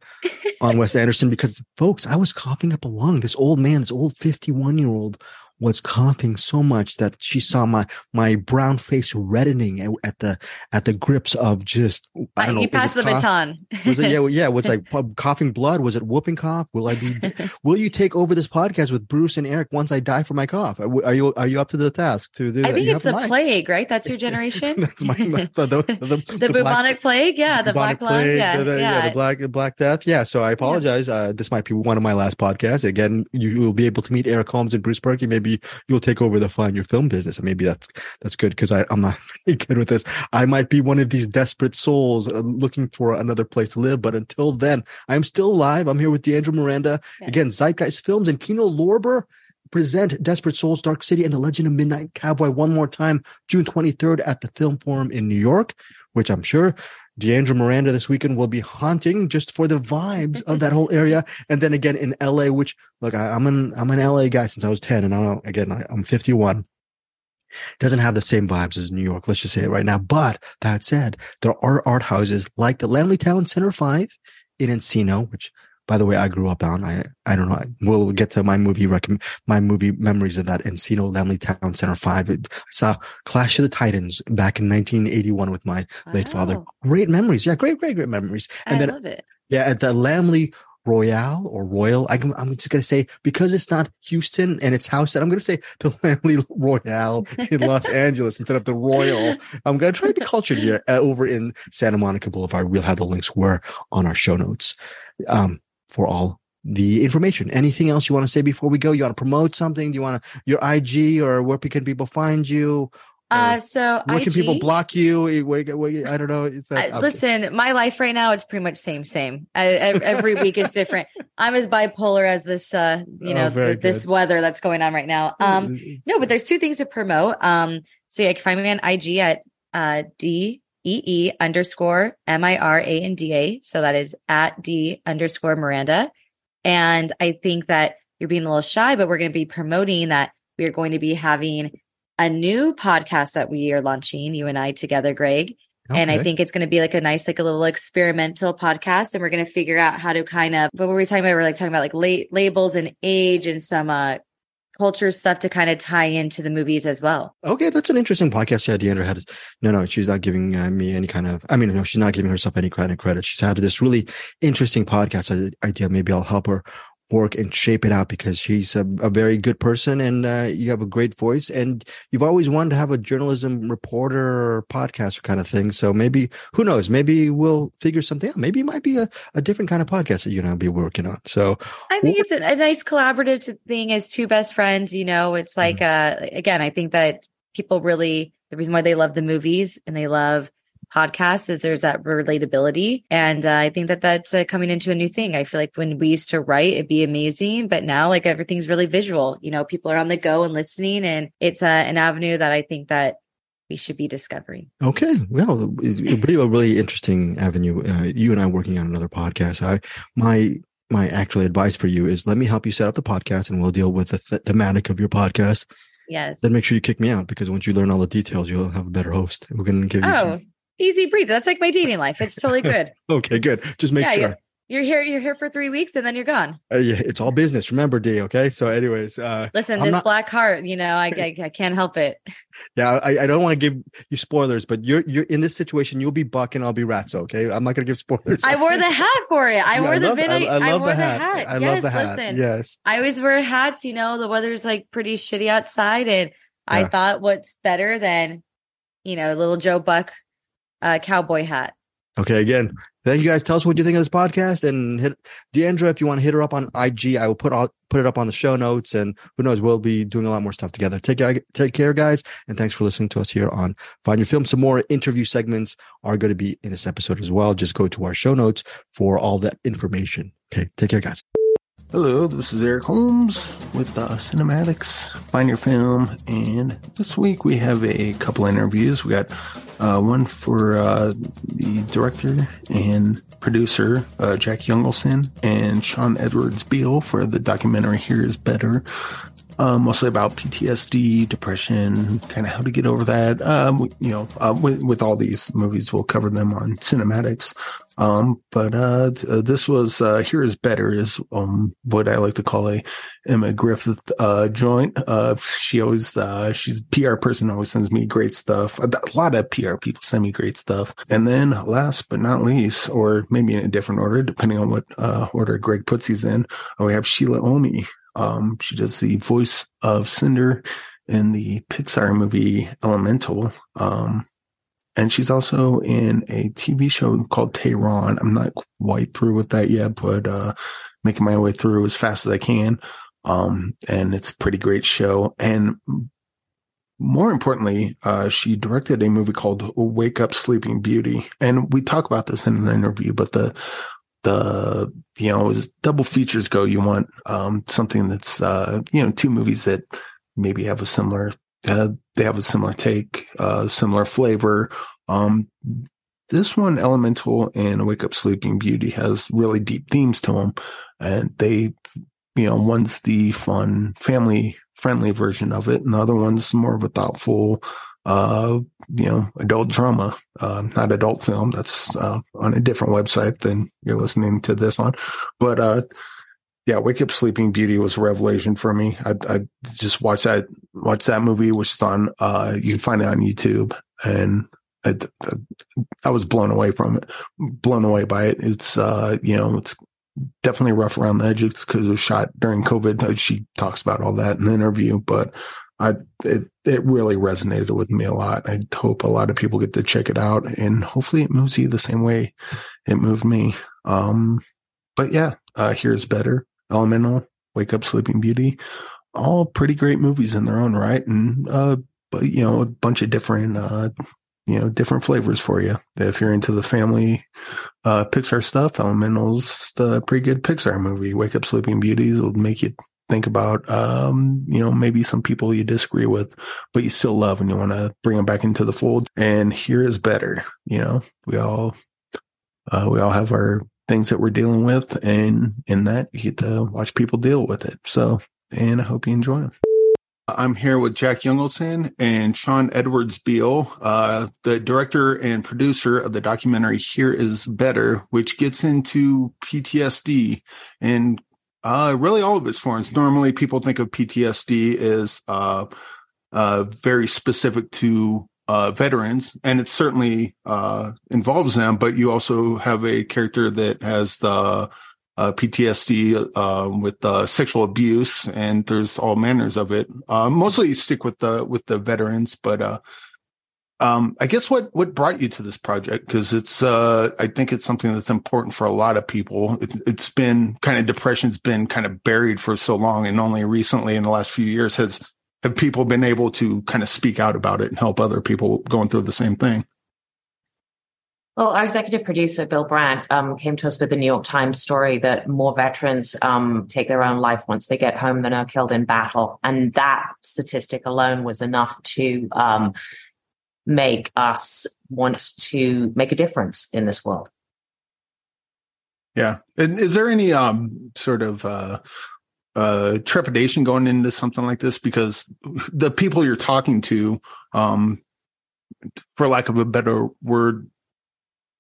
on Wes Anderson because, folks, I was coughing up a lung. This old man, this old 51 year old, was coughing so much that she saw my my brown face reddening at, at the at the grips of just I don't know. was passed the cough? baton Was it yeah yeah? Was like coughing blood? Was it whooping cough? Will I be? will you take over this podcast with Bruce and Eric once I die from my cough? Are, are you are you up to the task to do? i think it's the plague right that's your generation That's my, so the, the, the, black- bubonic plague yeah the black lung plague, yeah the, the- yeah, the black black death. Yeah. So I apologize. Uh, this might be one of my last podcasts. Again, you will be able to meet Eric Holmes and Bruce Purkey. Maybe you'll take over the Find Your Film business, and maybe that's that's good because I'm not very good with this. I might be one of these desperate souls uh, looking for another place to live. But until then, I'm still alive. I'm here with Deandra Miranda again. Zeitgeist Films and Kino Lorber present Desperate Souls, Dark City, and The Legend of Midnight Cowboy one more time, June 23rd at the Film Forum in New York, which I'm sure Deandra Miranda this weekend will be haunting just for the vibes of that whole area. And then again in LA, which look, I, I'm an I'm an LA guy since I was 10, and I don't again I, I'm 51. Doesn't have the same vibes as New York. Let's just say it right now. But that said, there are art houses like the Laemmle Town Center Five in Encino, which by the way, I grew up on. I I don't know. We'll get to my movie recommend my movie memories of that Encino Laemmle Town Center Five. It, I saw Clash of the Titans back in 1981 with my late father. Great memories. Yeah, great, great, great memories. i And then love it yeah, at the Laemmle Royale or Royal, I, am I'm just going to say, because it's not Houston and it's house, I'm going to say the Laemmle Royale in Los Angeles instead of the Royal. I'm going to try to be cultured here uh, over in Santa Monica Boulevard. We'll have the links where on our show notes um, for all the information. Anything else you want to say before we go? You want to promote something? Do you want to, your IG or where can people find you? uh so Where can people block you? Where, where, I don't know. It's I- like, okay. listen, my life right now it's pretty much same same. I, ev- every week is different. I'm as bipolar as this uh you Oh, know very th- this weather that's going on right now. Um no, but there's two things to promote. Um so yeah, you can find me on IG at uh D E E underscore M I R A N D A. So that is at D underscore Miranda. And I think that you're being a little shy, but we're going to be promoting that we are going to be having a new podcast that we are launching, you and I together, Greg. And I think it's going to be like a nice, like a little experimental podcast. And we're going to figure out how to kind of, what were we talking about? We're like talking about like la- labels and age and some uh, culture stuff to kind of tie into the movies as well. Okay, that's an interesting podcast. Yeah, Deandra had. No, no, she's not giving uh, me any kind of. I mean, no, she's not giving herself any kind of credit. She's had this really interesting podcast idea. Maybe I'll help her work and shape it out because she's a, a very good person and uh, you have a great voice and you've always wanted to have a journalism reporter or podcaster kind of thing. So maybe who knows? Maybe we'll figure something out. Maybe it might be a, a different kind of podcast that you and I'll be working on. So I think it's a, a nice collaborative thing as two best friends. You know, it's like, uh, again, I think that people really, the reason why they love the movies and they love podcasts is there's that relatability. And uh, I think that that's uh, coming into a new thing. I feel like when we used to write, it'd be amazing, but now like everything's really visual. You know, people are on the go and listening, and it's uh, an avenue that I think that we should be discovering. Okay, well, it's it'll a really interesting avenue. Uh, you and I working on another podcast. I my my actual advice for you is let me help you set up the podcast, and we'll deal with the th- thematic of your podcast. Yes. Then make sure you kick me out because once you learn all the details, you'll have a better host. We're gonna give you. Oh, Some... easy breezy. That's like my dating life. It's totally good. Okay, good. Just make yeah, sure. you're, you're here. You're here for three weeks, and then you're gone. Uh, yeah, it's all business. Remember, D. Okay. So, anyways, uh, Listen, I'm this not- black heart. You know, I, I I can't help it. yeah, I, I don't want to give you spoilers, but you're you're in this situation. You'll be Buck, and I'll be Ratso. Okay, I'm not gonna give spoilers. I wore the hat for it. I Yeah, wore the midnight. I, I love wore the hat. I yes, love the hat. Listen, Yes. I always wear hats. You know, the weather's like pretty shitty outside, and I thought, what's better than, you know, little Joe Buck, uh, cowboy hat. Okay, again, Thank you guys. Tell us what you think of this podcast and hit Deandra if you want to hit her up on IG. I will put all, put it up on the show notes and who knows, we'll be doing a lot more stuff together. Take care, take care, guys. And thanks for listening to us here on Find Your Film. Some more interview segments are going to be in this episode as well. Just go to our show notes for all that information. Okay. Take care, guys. Hello, this is Eric Holmes with CinemAddicts, Find Your Film, and this week we have a couple interviews. We got uh, one for uh, the director and producer, uh, Jack Youngelson, and Sian Edwards Beal for the documentary Here is Better. Uh, mostly about PTSD, depression, kind of how to get over that. Um, you know, uh, with, with, all these movies, we'll cover them on CinemAddicts. Um, but uh, uh, this was uh, here is better is um, what I like to call a Emma Griffith uh, joint. Uh, she always uh, she's PR person, always sends me great stuff. A, lot of PR people send me great stuff. And then last but not least, or maybe in a different order, depending on what uh order Greg puts these in, we have Shila Ommi. Um, she does the voice of Cinder in the Pixar movie Elemental. Um, and she's also in a TV show called Tehran. I'm not quite through with that yet, but uh, making my way through as fast as I can. Um, and it's a pretty great show. And more importantly, uh, she directed a movie called Wake Up Sleeping Beauty. And we talk about this in the interview, but the the you know as double features go, you want um, something that's uh, you know two movies that maybe have a similar uh, they have a similar take, uh, similar flavor. Um, this one, Elemental and Wake Up Sleeping Beauty, has really deep themes to them, and they, you know, one's the fun, family friendly version of it, and the other one's more of a thoughtful, uh, you know, adult drama, uh, not adult film. That's uh, on a different website than you're listening to this on, but uh, yeah, Wake Up Sleeping Beauty was a revelation for me. I, I just watched that, watched that movie, which is on, uh, you can find it on YouTube and I, I was blown away from it, blown away by it. It's, uh, you know, it's definitely rough around the edges because it was shot during COVID. She talks about all that in the interview, but I, it, it really resonated with me a lot. I hope a lot of people get to check it out and hopefully it moves you the same way it moved me. Um, but yeah, uh, here's better. Elemental, Wake Up Sleeping Beauty, all pretty great movies in their own right. And, uh, but, you know, a bunch of different, uh, you know, different flavors for you. If you're into the family, uh, Pixar stuff, Elemental's the pretty good Pixar movie. Wake Up Sleeping Beauty will make you think about, um, you know, maybe some people you disagree with, but you still love and you want to bring them back into the fold. And here is better. You know, we all, uh, we all have our things that we're dealing with. And in that, you get to watch people deal with it. So, and I hope you enjoy them. I'm here with Jack Youngelson and Sian Edwards Beal, uh, the director and producer of the documentary Here is Better, which gets into PTSD and uh, really all of its forms. Normally, people think of PTSD as uh, uh, very specific to uh, veterans, and it certainly uh, involves them. But you also have a character that has the uh, PTSD uh, with uh, sexual abuse, and there's all manners of it. Uh, mostly stick with the with the veterans, but um, I guess what what brought you to this project because it's I think it's something that's important for a lot of people. It, it's been kind of depression's been kind of buried for so long, and only recently in the last few years has have people been able to kind of speak out about it and help other people going through the same thing? Well, our executive producer, Bill Brandt, um, came to us with the New York Times story that more veterans um, take their own life once they get home than are killed in battle. And that statistic alone was enough to um, make us want to make a difference in this world. Yeah. And is there any um, sort of uh, uh, trepidation going into something like this because the people you're talking to, um, for lack of a better word,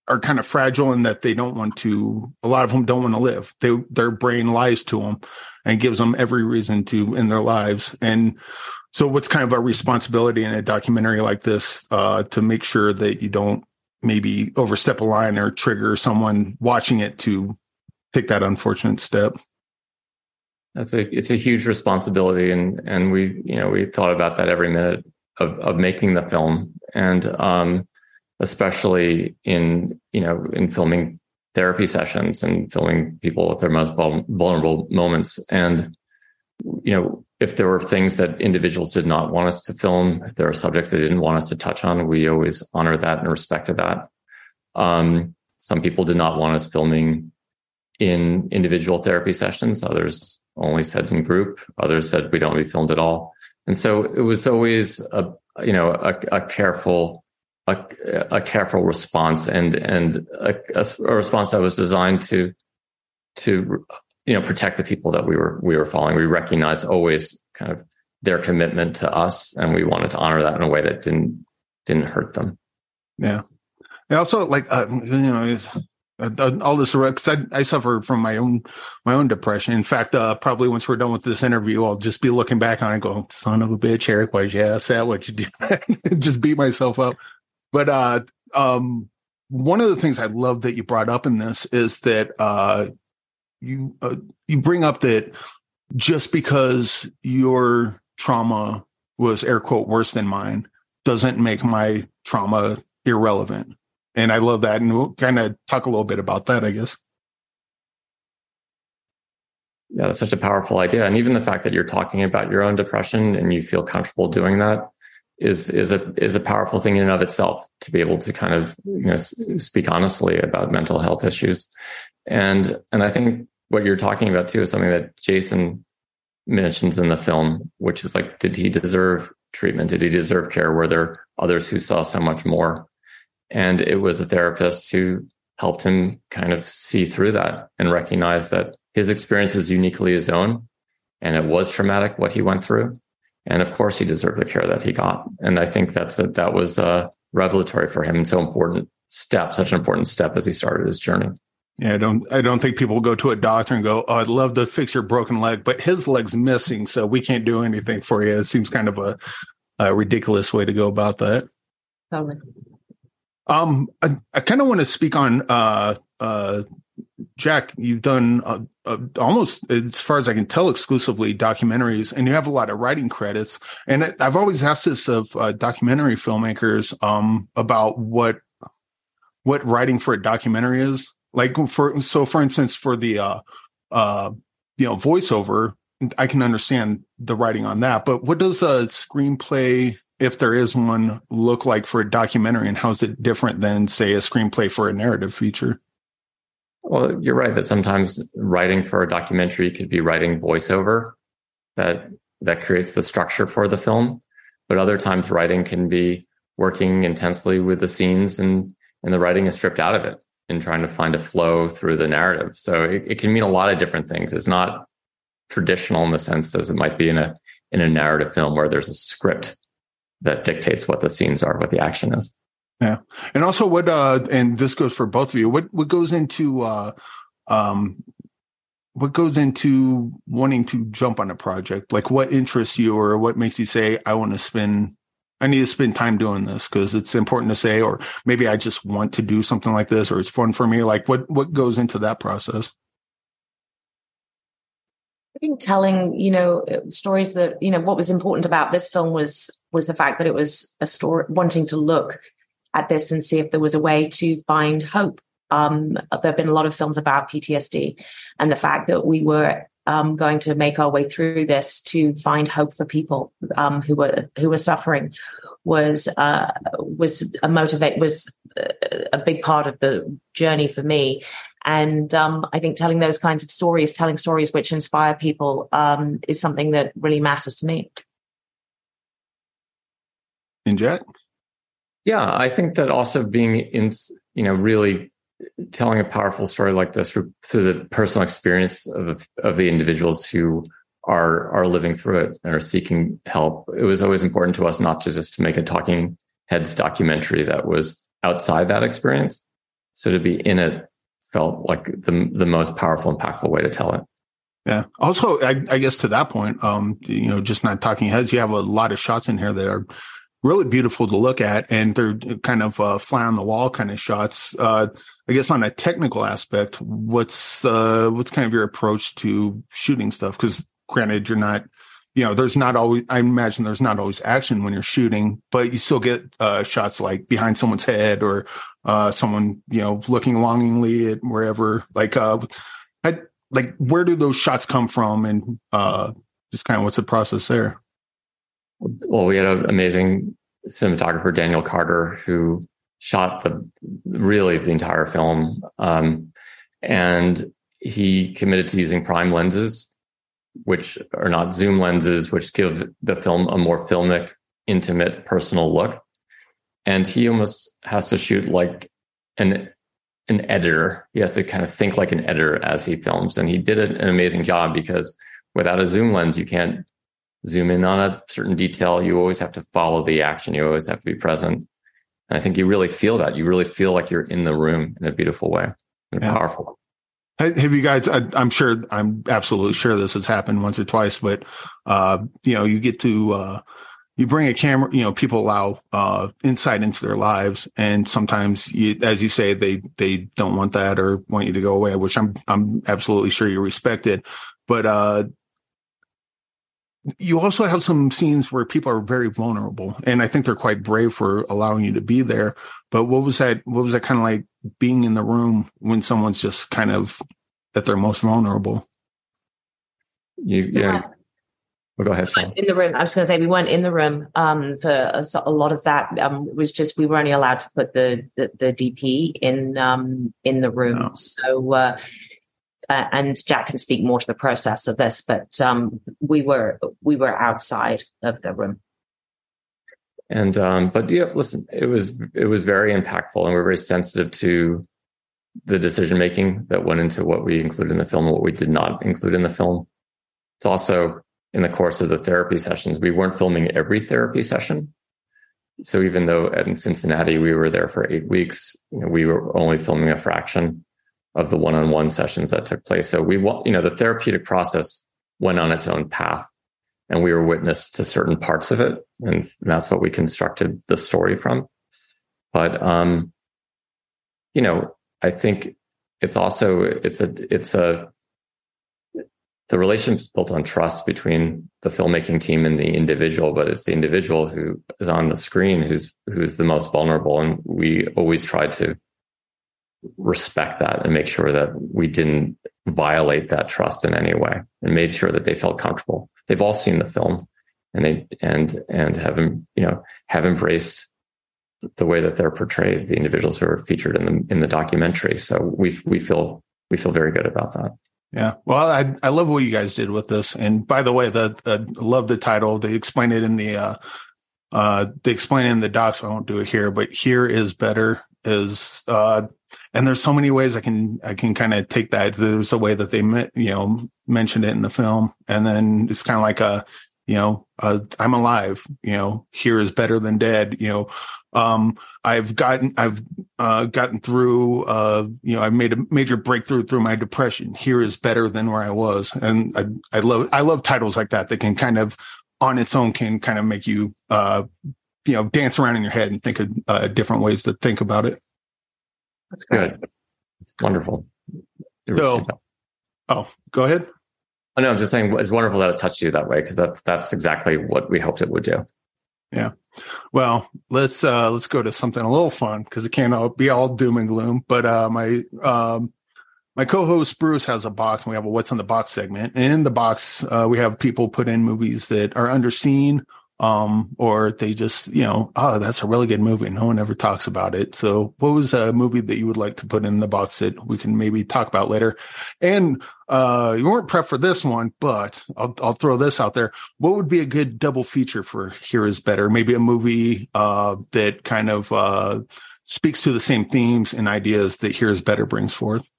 are kind of fragile in that they don't want to. A lot of them don't want to live. They their brain lies to them and gives them every reason to in their lives. And so, what's kind of our responsibility in a documentary like this uh, to make sure that you don't maybe overstep a line or trigger someone watching it to take that unfortunate step? That's a it's a huge responsibility, and and we you know we thought about that every minute of of making the film, and um, especially in you know in filming therapy sessions and filming people at their most vulnerable moments. And, you know, if there were things that individuals did not want us to film, if there are subjects they didn't want us to touch on, we always honor that and respected that. Um, some people did not want us filming in individual therapy sessions. Others only said in group. Others said we don't be filmed at all. And so it was always a, you know, a, a careful, a, a, careful response and, and a, a response that was designed to, to you know protect the people that we were we were following. We recognized always kind of their commitment to us, and we wanted to honor that in a way that didn't didn't hurt them. Yeah. And also, like uh, you know, all this because I, I, suffer from my own my own depression. In fact, uh, probably once we're done with this interview, I'll just be looking back on it, going, "Son of a bitch, Eric, why'd you ask that? What you do just beat myself up. But uh, um, one of the things I love that you brought up in this is that uh, you uh, you bring up that just because your trauma was air quote worse than mine doesn't make my trauma irrelevant and i love that and we'll kind of talk a little bit about that i guess yeah that's such a powerful idea and even the fact that you're talking about your own depression and you feel comfortable doing that is is a is a powerful thing in and of itself to be able to kind of you know speak honestly about mental health issues and and i think what you're talking about too is something that Jason mentions in the film, which is like, did he deserve treatment? Did he deserve care? Were there others who saw so much more? And it was a therapist who helped him kind of see through that and recognize that his experience is uniquely his own. And it was traumatic what he went through. And of course, he deserved the care that he got. And I think that's a, that was a revelatory for him and so important step, such an important step as he started his journey. Yeah, I don't. I don't think people go to a doctor and go, "Oh, I'd love to fix your broken leg, but his leg's missing, so we can't do anything for you." It seems kind of a, a ridiculous way to go about that. Totally. Um, I, I kind of want to speak on uh, uh, Jack. You've done uh, uh, almost, as far as I can tell, exclusively documentaries, and you have a lot of writing credits. And I've always asked this of uh, documentary filmmakers um, about what what writing for a documentary is like for so for instance, for the uh uh you know voiceover, I can understand the writing on that. But what does a screenplay, if there is one, look like for a documentary, and how is it different than say a screenplay for a narrative feature? Well, you're right that sometimes writing for a documentary could be writing voiceover that that creates the structure for the film. But other times writing can be working intensely with the scenes and and the writing is stripped out of it and trying to find a flow through the narrative. So it, it, can mean a lot of different things. It's not traditional in the sense as it might be in a in a narrative film where there's a script that dictates what the scenes are, what the action is. Yeah. And also what uh and this goes for both of you, what what goes into uh um what goes into wanting to jump on a project? Like what interests you or what makes you say, I want to spend I need to spend time doing this because it's important to say, or maybe I just want to do something like this, or it's fun for me. Like what what goes into that process? I think telling, you know, stories that, you know, what was important about this film was was the fact that it was a story wanting to look at this and see if there was a way to find hope. Um, there have been a lot of films about PTSD and the fact that we were um, going to make our way through this to find hope for people um, who were who were suffering was uh, was a motivate was a big part of the journey for me. And um, I think telling those kinds of stories, telling stories which inspire people, um, is something that really matters to me. And Jack, yeah, I think that also being in, you know, really telling a powerful story like this through, through the personal experience of of the individuals who are are living through it and are seeking help. It was always important to us not to just make a talking heads documentary that was outside that experience. So to be in it felt like the the most powerful, impactful way to tell it. Yeah. Also, I, I guess to that point, um, you know, just not talking heads, you have a lot of shots in here that are really beautiful to look at, and they're kind of uh, fly on the wall kind of shots. Uh, I guess on a technical aspect, what's uh, what's kind of your approach to shooting stuff? Because granted, you're not you know, there's not always, I imagine there's not always action when you're shooting, but you still get uh, shots like behind someone's head or uh, someone, you know, looking longingly at wherever. Like, uh, like, where do those shots come from? And uh, just kind of what's the process there? Well, we had an amazing cinematographer, Daniel Carter, who shot the really the entire film. Um, and he committed to using prime lenses which are not zoom lenses, which give the film a more filmic, intimate, personal look. And he almost has to shoot like an an editor. He has to kind of think like an editor as he films. And he did an amazing job because without a zoom lens, you can't zoom in on a certain detail. You always have to follow the action. You always have to be present. And I think you really feel that. You really feel like you're in the room in a beautiful way, in a yeah. powerful way. Have you guys? I, am sure. I'm absolutely sure this has happened once or twice. But uh, you know, you get to uh, you bring a camera. You know, people allow uh, insight into their lives, and sometimes, you, as you say, they they don't want that or want you to go away. Which I'm I'm absolutely sure you respect it. But uh, you also have some scenes where people are very vulnerable, and I think they're quite brave for allowing you to be there. But what was that? What was that kind of like being in the room when someone's just kind of at their most vulnerable? You, yeah. Well, go ahead. Sian. In the room, I was going to say we weren't in the room um, for a, a, lot of that. Um, it was just we were only allowed to put the the, the DP in um, in the room. Oh. So uh, uh, and Jack can speak more to the process of this, but um, we were we were outside of the room. And um, but yeah, listen, it was it was very impactful, and we're very sensitive to the decision making that went into what we included in the film and what we did not include in the film. It's also in the course of the therapy sessions, we weren't filming every therapy session. So even though in Cincinnati we were there for eight weeks, you know, we were only filming a fraction of the one-on-one sessions that took place. So we, you know, the therapeutic process went on its own path, and we were witness to certain parts of it, and that's what we constructed the story from. But, um, you know, I think it's also it's a it's a the relationship's built on trust between the filmmaking team and the individual, but it's the individual who is on the screen who's who's the most vulnerable, and we always try to respect that and make sure that we didn't violate that trust in any way and made sure that they felt comfortable. They've all seen the film and they and and have you know have embraced the way that they're portrayed, the individuals who are featured in the in the documentary. So we we feel we feel very good about that. Yeah. Well, I I love what you guys did with this. And by the way, the, the love the title. They explain it in the uh uh they explain it in the docs. So I won't do it here, but here is better is uh and there's so many ways I can I can kind of take that. There's a way that they you know mentioned it in the film, and then it's kind of like a you know I'm alive. You know, here is better than dead. You know, um, I've gotten I've uh, gotten through. Uh, you know, I've made a major breakthrough through my depression. Here is better than where I was, and I I love I love titles like that that can kind of on its own can kind of make you uh you know dance around in your head and think of uh, different ways to think about it. That's good. It's wonderful. So, oh, go ahead. Oh, no, I'm just saying it's wonderful that it touched you that way because that's that's exactly what we hoped it would do. Yeah. Well, let's uh let's go to something a little fun because it can't all be all doom and gloom. But uh my um my co-host Bruce has a box and we have a what's in the box segment. And in the box, uh, we have people put in movies that are underseen um, or they just, you know, oh, that's a really good movie. No one ever talks about it. So what was a movie that you would like to put in the box that we can maybe talk about later? And, uh, you weren't prepped for this one, but I'll, I'll throw this out there. What would be a good double feature for Here is Better? Maybe a movie, uh, that kind of, uh, speaks to the same themes and ideas that Here is Better brings forth.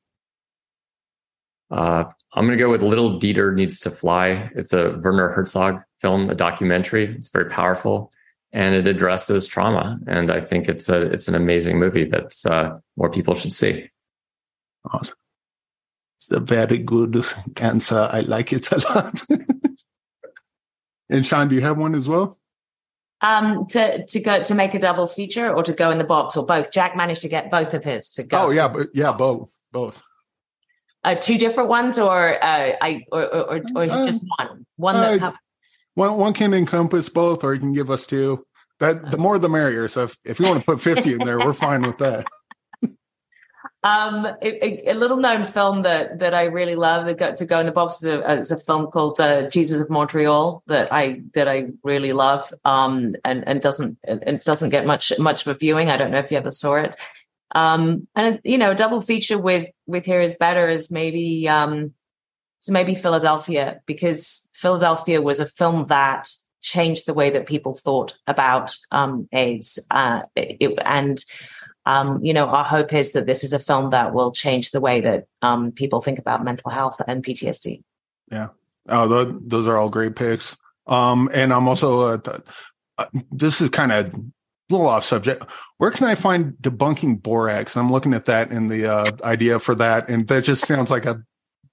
Uh, I'm going to go with Little Dieter Needs to Fly. It's a Werner Herzog film, a documentary. It's very powerful and it addresses trauma. And I think it's a it's an amazing movie that uh, more people should see. Awesome. It's a very good answer. I like it a lot. and Sian, do you have one as well? Um, to to go to make a double feature or to go in the box or both. Jack managed to get both of his to go. Oh yeah, but yeah, both, both. Uh, two different ones, or uh, I, or or, or, uh, just one, one that. Uh, one one can encompass both, or you can give us two. That the more the merrier. So if, if you want to put fifty in there, we're fine with that. Um, a, a, little known film that that I really love that got to go in the box is a, is a film called uh, Jesus of Montreal that I that I really love. Um, and and doesn't and doesn't get much much of a viewing. I don't know if you ever saw it. Um, and you know, a double feature with with Here Is Better is maybe um, so maybe Philadelphia because Philadelphia was a film that changed the way that people thought about um, AIDS. Uh, it, and um, you know, our hope is that this is a film that will change the way that um, people think about mental health and PTSD. Yeah. Oh, the, those are all great picks. Um, and I'm also, uh, th- uh, this is kind of little off subject. Where can I find debunking borax? I'm looking at that and the uh, idea for that, and that just sounds like a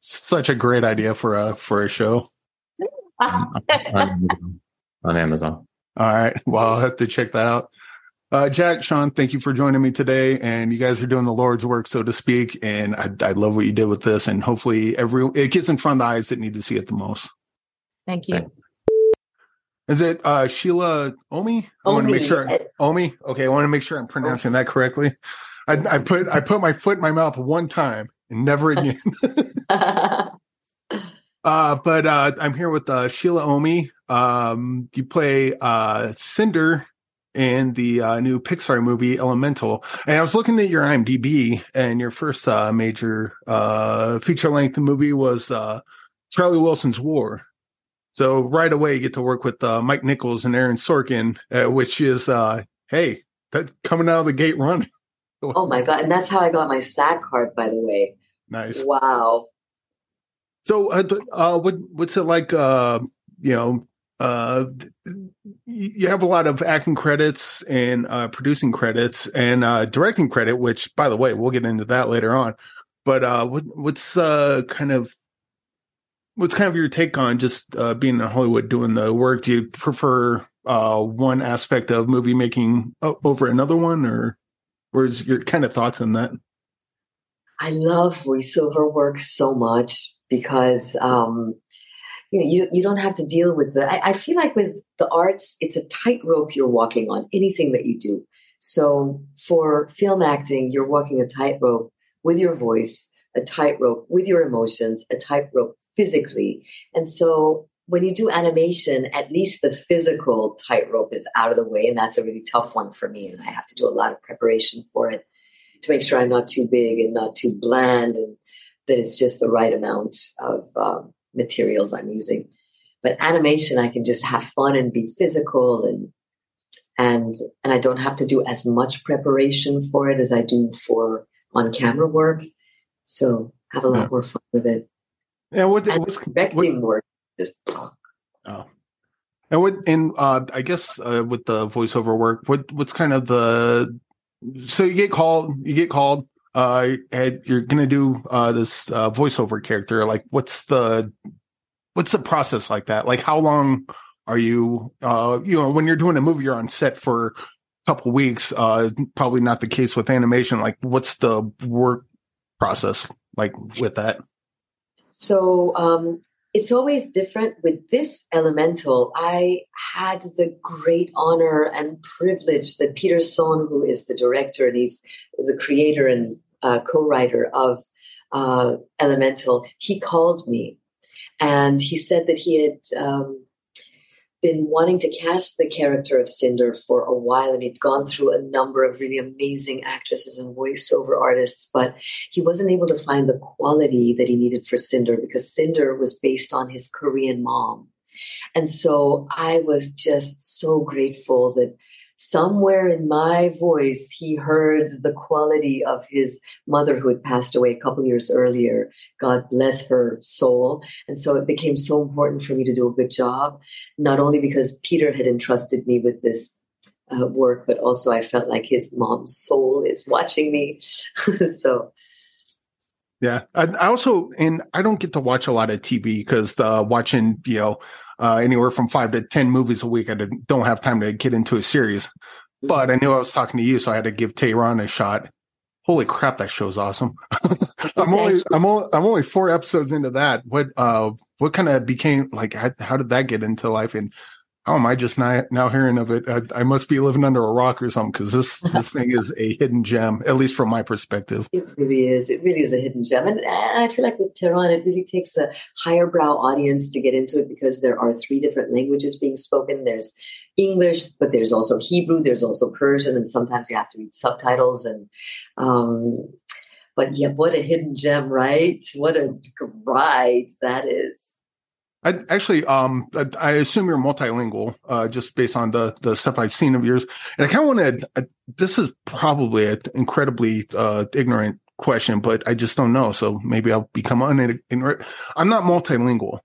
such a great idea for a for a show. on Amazon. All right. Well, I'll have to check that out. Uh, Jack, Sian, thank you for joining me today. And you guys are doing the Lord's work, so to speak. And I, I love what you did with this. And hopefully, every it gets in front of the eyes that need to see it the most. Thank you. Is it uh, Shila Ommi? I want to make sure Ommi. Okay, I want to make sure I'm pronouncing that correctly. I, I put I put my foot in my mouth one time and never again. uh, but uh, I'm here with uh, Shila Ommi. Um, you play uh, Cinder in the uh, new Pixar movie Elemental. And I was looking at your IMDb, and your first uh, major uh, feature length movie was uh, Charlie Wilson's War. So right away, you get to work with uh, Mike Nichols and Aaron Sorkin, uh, which is hey, that coming out of the gate running. oh my god! And that's how I got my SAG card, by the way. Nice. Wow. So, what what's it like? you know, uh, you have a lot of acting credits and uh, producing credits and uh, directing credit, which, by the way, we'll get into that later on. But uh, what, what's uh, kind of what's kind of your take on just uh, being in Hollywood doing the work? Do you prefer one aspect of movie making over another one, or where's your kind of thoughts on that? I love voiceover work so much because um, you know, you, you don't have to deal with the, I, I feel like with the arts, it's a tightrope you're walking on, anything that you do. So for film acting, you're walking a tightrope with your voice, a tightrope with your emotions, a tightrope physically. And so when you do animation, at least the physical tightrope is out of the way. And that's a really tough one for me. And I have to do a lot of preparation for it to make sure I'm not too big and not too bland and that it's just the right amount of um, materials I'm using. But animation, I can just have fun and be physical and and and I don't have to do as much preparation for it as I do for on camera work. So have a lot yeah. more fun with it. Yeah, what and what's directing work just oh. And what and uh I guess uh, with the voiceover work, what what's kind of the so you get called you get called uh Ed, you're gonna do uh this uh voiceover character. Like what's the what's the process like that? Like how long are you uh you know when you're doing a movie you're on set for a couple weeks uh probably not the case with animation. Like what's the work process like with that so um it's always different with this elemental. I had the great honor and privilege that peter sohn who is the director and he's the creator and uh, co-writer of uh, elemental he called me. And he said that he had um, been wanting to cast the character of cinder for a while and he'd gone through a number of really amazing actresses and voiceover artists but he wasn't able to find the quality that he needed for cinder because cinder was based on his korean mom. And so I was just so grateful that somewhere in my voice, he heard the quality of his mother who had passed away a couple years earlier. God bless her soul. And so it became so important for me to do a good job, not only because Peter had entrusted me with this uh, work, but also I felt like his mom's soul is watching me. so. Yeah, I, I also and I don't get to watch a lot of TV because uh, watching you know uh, anywhere from five to 10 movies a week. I don't have time to get into a series, but I knew I was talking to you, so I had to give Tehran a shot. Holy crap, that show's awesome. I'm only, I'm only, I'm only four episodes into that. What, uh, what kind of became like? How, how did that get into life? And how am I just now now hearing of it? I, I must be living under a rock or something because this this thing is a hidden gem, at least from my perspective. It really is. It really is a hidden gem, and, and I feel like with Tehran, it really takes a higher brow audience to get into it because there are three different languages being spoken. There's English, but there's also Hebrew, there's also Persian, and sometimes you have to read subtitles. And um, but yeah, what a hidden gem, right? What a ride that is. I actually, um, I, I assume you're multilingual, uh, just based on the the stuff I've seen of yours. And I kind of want to. This is probably an incredibly uh, ignorant question, but I just don't know. So maybe I'll become ignorant. I'm not multilingual,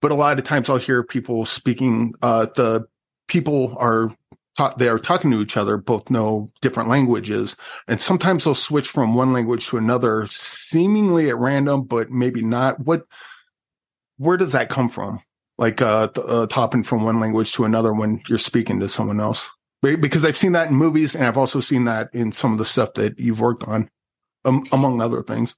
but a lot of times I'll hear people speaking. Uh, the people are taught they are talking to each other, both know different languages, and sometimes they'll switch from one language to another, seemingly at random, but maybe not. What where does that come from? Like uh, uh topping from one language to another when you're speaking to someone else? Because I've seen that in movies, and I've also seen that in some of the stuff that you've worked on, um, among other things.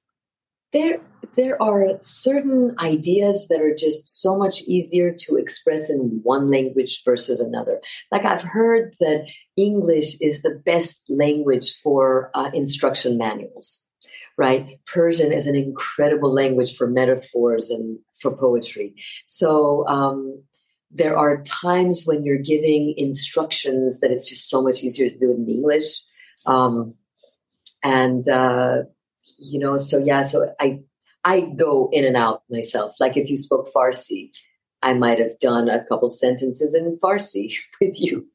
There, there are certain ideas that are just so much easier to express in one language versus another. Like I've heard that English is the best language for uh, instruction manuals right? Persian is an incredible language for metaphors and for poetry. So um, there are times when you're giving instructions that it's just so much easier to do it in English. Um, and uh, you know, so yeah, so I I go in and out myself. Like if you spoke Farsi, I might have done a couple sentences in Farsi with you.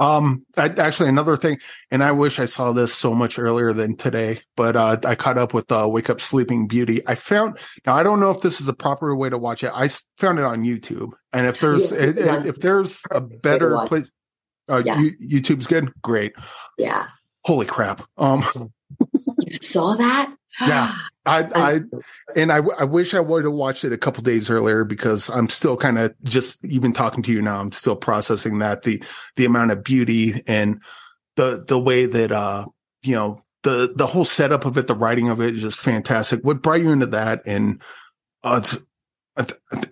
Um, I, actually, another thing, and I wish I saw this so much earlier than today, but uh, I caught up with uh, Wake Up Sleeping Beauty. I found now I don't know if this is a proper way to watch it. I found it on YouTube, and if there's yes, if, if, there's a better place, uh, yeah. YouTube's good. Great. Yeah. Holy crap! Um, you saw that? yeah, I, I, and I, I wish I would have watched it a couple days earlier because I'm still kind of just even talking to you now. I'm still processing that the the amount of beauty and the the way that uh you know the the whole setup of it, the writing of it is just fantastic. What brought you into that? And uh,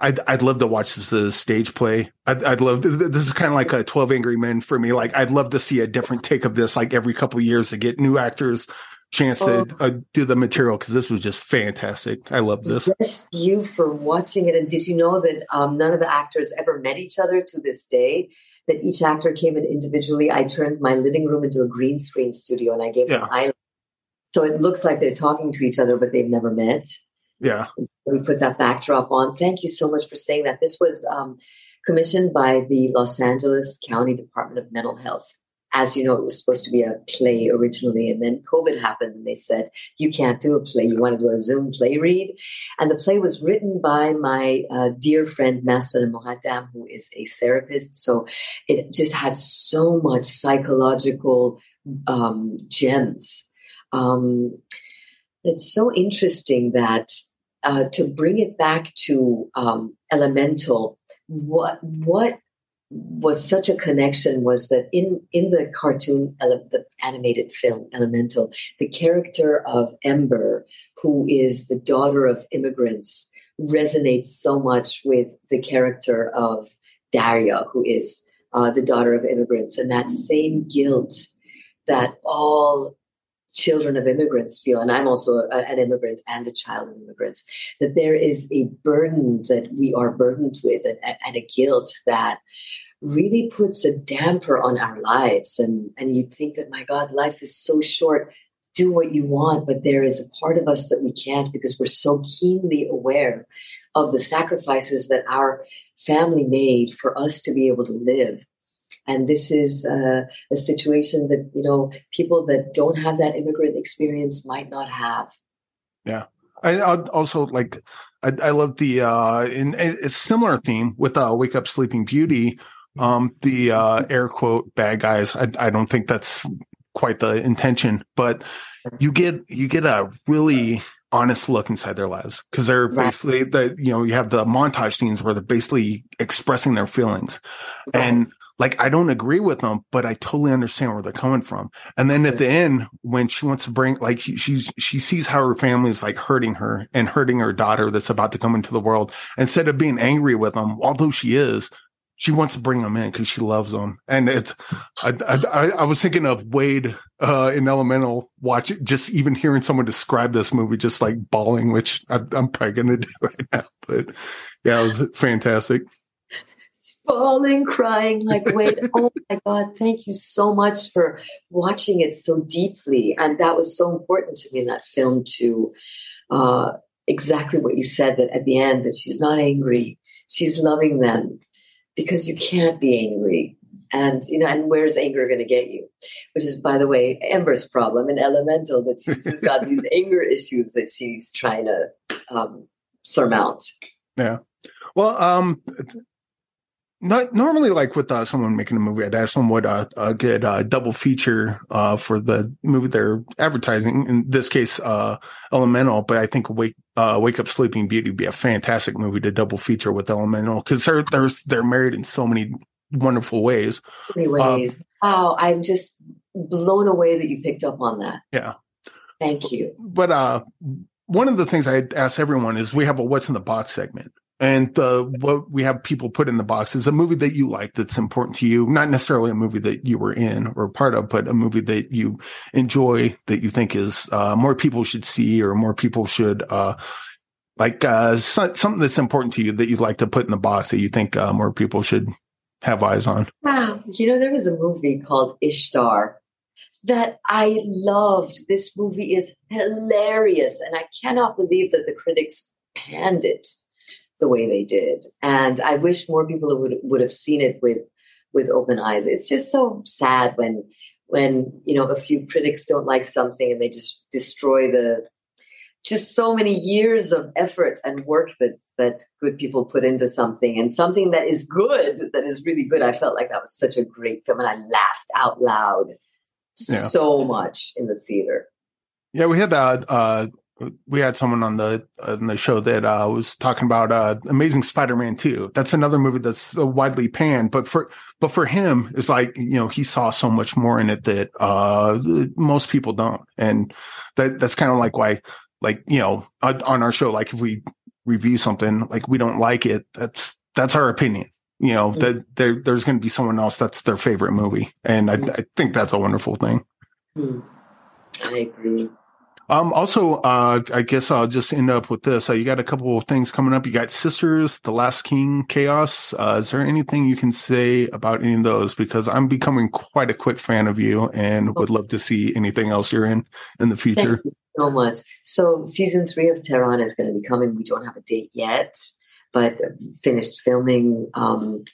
I'd, I'd love to watch this as a stage play. I'd, I'd love to, this is kind of like a 12 angry men for me. Like I'd love to see a different take of this, like every couple years to get new actors chance to oh. uh, do the material because this was just fantastic. I love this. Yes, you for watching it. And did you know that um, none of the actors ever met each other to this day? That each actor came in individually. I turned my living room into a green screen studio, and I gave yeah. them island. So it looks like they're talking to each other, but they've never met. Yeah. So we put that backdrop on. Thank you so much for saying that. This was um, commissioned by the Los Angeles County Department of Mental Health as you know, it was supposed to be a play originally, and then COVID happened, and they said you can't do a play. You want to do a Zoom play read, and the play was written by my uh, dear friend Maston Mohaddam, who is a therapist. So it just had so much psychological um, gems. Um, it's so interesting that uh, to bring it back to um, elemental. What what was such a connection was that in in the cartoon the animated film elemental the character of ember who is the daughter of immigrants resonates so much with the character of daria who is uh, the daughter of immigrants. And that same guilt that all children of immigrants feel, and I'm also a, an immigrant and a child of immigrants, that there is a burden that we are burdened with and, and a guilt that really puts a damper on our lives. And, and you think that, my God, life is so short. Do what you want, but there is a part of us that we can't because we're so keenly aware of the sacrifices that our family made for us to be able to live and this is uh, a situation that you know people that don't have that immigrant experience might not have yeah i I'd also like i, I love the uh in a similar theme with uh wake up sleeping beauty um the uh air quote bad guys i, I don't think that's quite the intention but you get you get a really honest look inside their lives because they're right. basically the you know you have the montage scenes where they're basically expressing their feelings right. and like I don't agree with them, but I totally understand where they're coming from. And then at the end, when she wants to bring, like she, she's, she sees how her family is like hurting her and hurting her daughter that's about to come into the world. Instead of being angry with them, although she is, she wants to bring them in because she loves them. And it's, I, I, I was thinking of Wade uh, in Elemental, watch it. just even hearing someone describe this movie, just like bawling, which I, I'm probably going to do right now. But yeah, it was fantastic bawling, crying, like, wait, oh my God, thank you so much for watching it so deeply. And that was so important to me in that film to uh, exactly what you said that at the end, that she's not angry, she's loving them because you can't be angry. And you know, and where's anger going to get you? Which is, by the way, Ember's problem in Elemental that she's just got these anger issues that she's trying to um, surmount. Yeah. Well, um, not normally like with uh, someone making a movie, I'd ask them what uh, a good uh, double feature uh, for the movie they're advertising. In this case, uh, Elemental, but I think Wake uh, Wake Up Sleeping Beauty would be a fantastic movie to double feature with Elemental because they're they're they're married in so many wonderful ways. Many ways. wow, I'm just blown away that you picked up on that. Yeah. Thank you. But uh, one of the things I ask everyone is we have a what's in the box segment. And the what we have people put in the box is a movie that you like that's important to you, not necessarily a movie that you were in or part of, but a movie that you enjoy that you think is uh, more people should see or more people should uh, like uh, so, something that's important to you that you'd like to put in the box that you think uh, more people should have eyes on. Wow, you know there was a movie called Ishtar that I loved. This movie is hilarious, and I cannot believe that the critics panned it the way they did. And I wish more people would would have seen it with with open eyes. It's just so sad when when you know a few critics don't like something and they just destroy the just so many years of effort and work that that good people put into something and something that is good that is really good i felt like that was such a great film and i laughed out loud yeah. so much in the theater yeah we had uh, uh we had someone on the on the show that uh, was talking about uh, Amazing Spider-Man 2. That's another movie that's widely panned, but for but for him, it's like you know he saw so much more in it that uh, most people don't, and that that's kind of like why like you know on our show, like if we review something like we don't like it, that's that's our opinion. You know that there there's going to be someone else that's their favorite movie, and I, I think that's a wonderful thing. Mm. I agree. Um, also, uh, I guess I'll just end up with this. Uh, you got a couple of things coming up. You got Sisters, The Last King, Kaos. Uh, is there anything you can say about any of those? Because I'm becoming quite a quick fan of you and would love to see anything else you're in in the future. so much. So season three of Tehran is going to be coming. We don't have a date yet but finished filming. Um,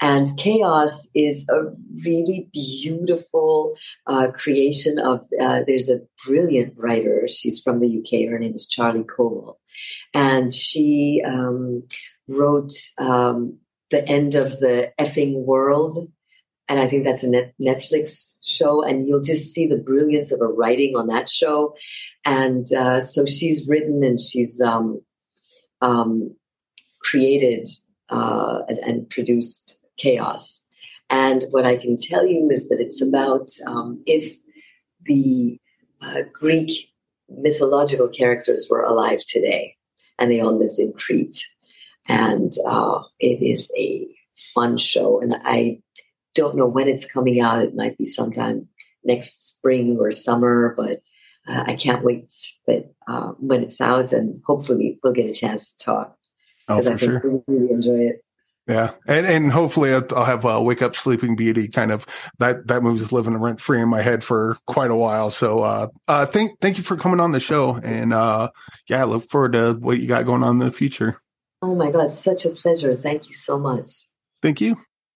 and Kaos is a really beautiful uh, creation of. Uh, there's a brilliant writer. She's from the UK. Her name is Charlie Covell, and she um, wrote um, the end of the effing world. And I think that's a net Netflix show, and you'll just see the brilliance of her writing on that show. And uh, so she's written and she's um, um, created uh, and, and, produced Kaos. And what I can tell you is that it's about um, if the uh, Greek mythological characters were alive today and they all lived in Crete. And uh, it is a fun show. And I don't know when it's coming out. It might be sometime next spring or summer, but uh, I can't wait that uh, when it's out and hopefully we'll get a chance to talk. Oh, for I sure. Really, really enjoy it. Yeah, and and hopefully I'll have a wake up Sleeping Beauty kind of that that movie's living rent free in my head for quite a while. So uh, uh, thank thank you for coming on the show, and uh, yeah, I look forward to what you got going on in the future. Oh my God, such a pleasure! Thank you so much. Thank you.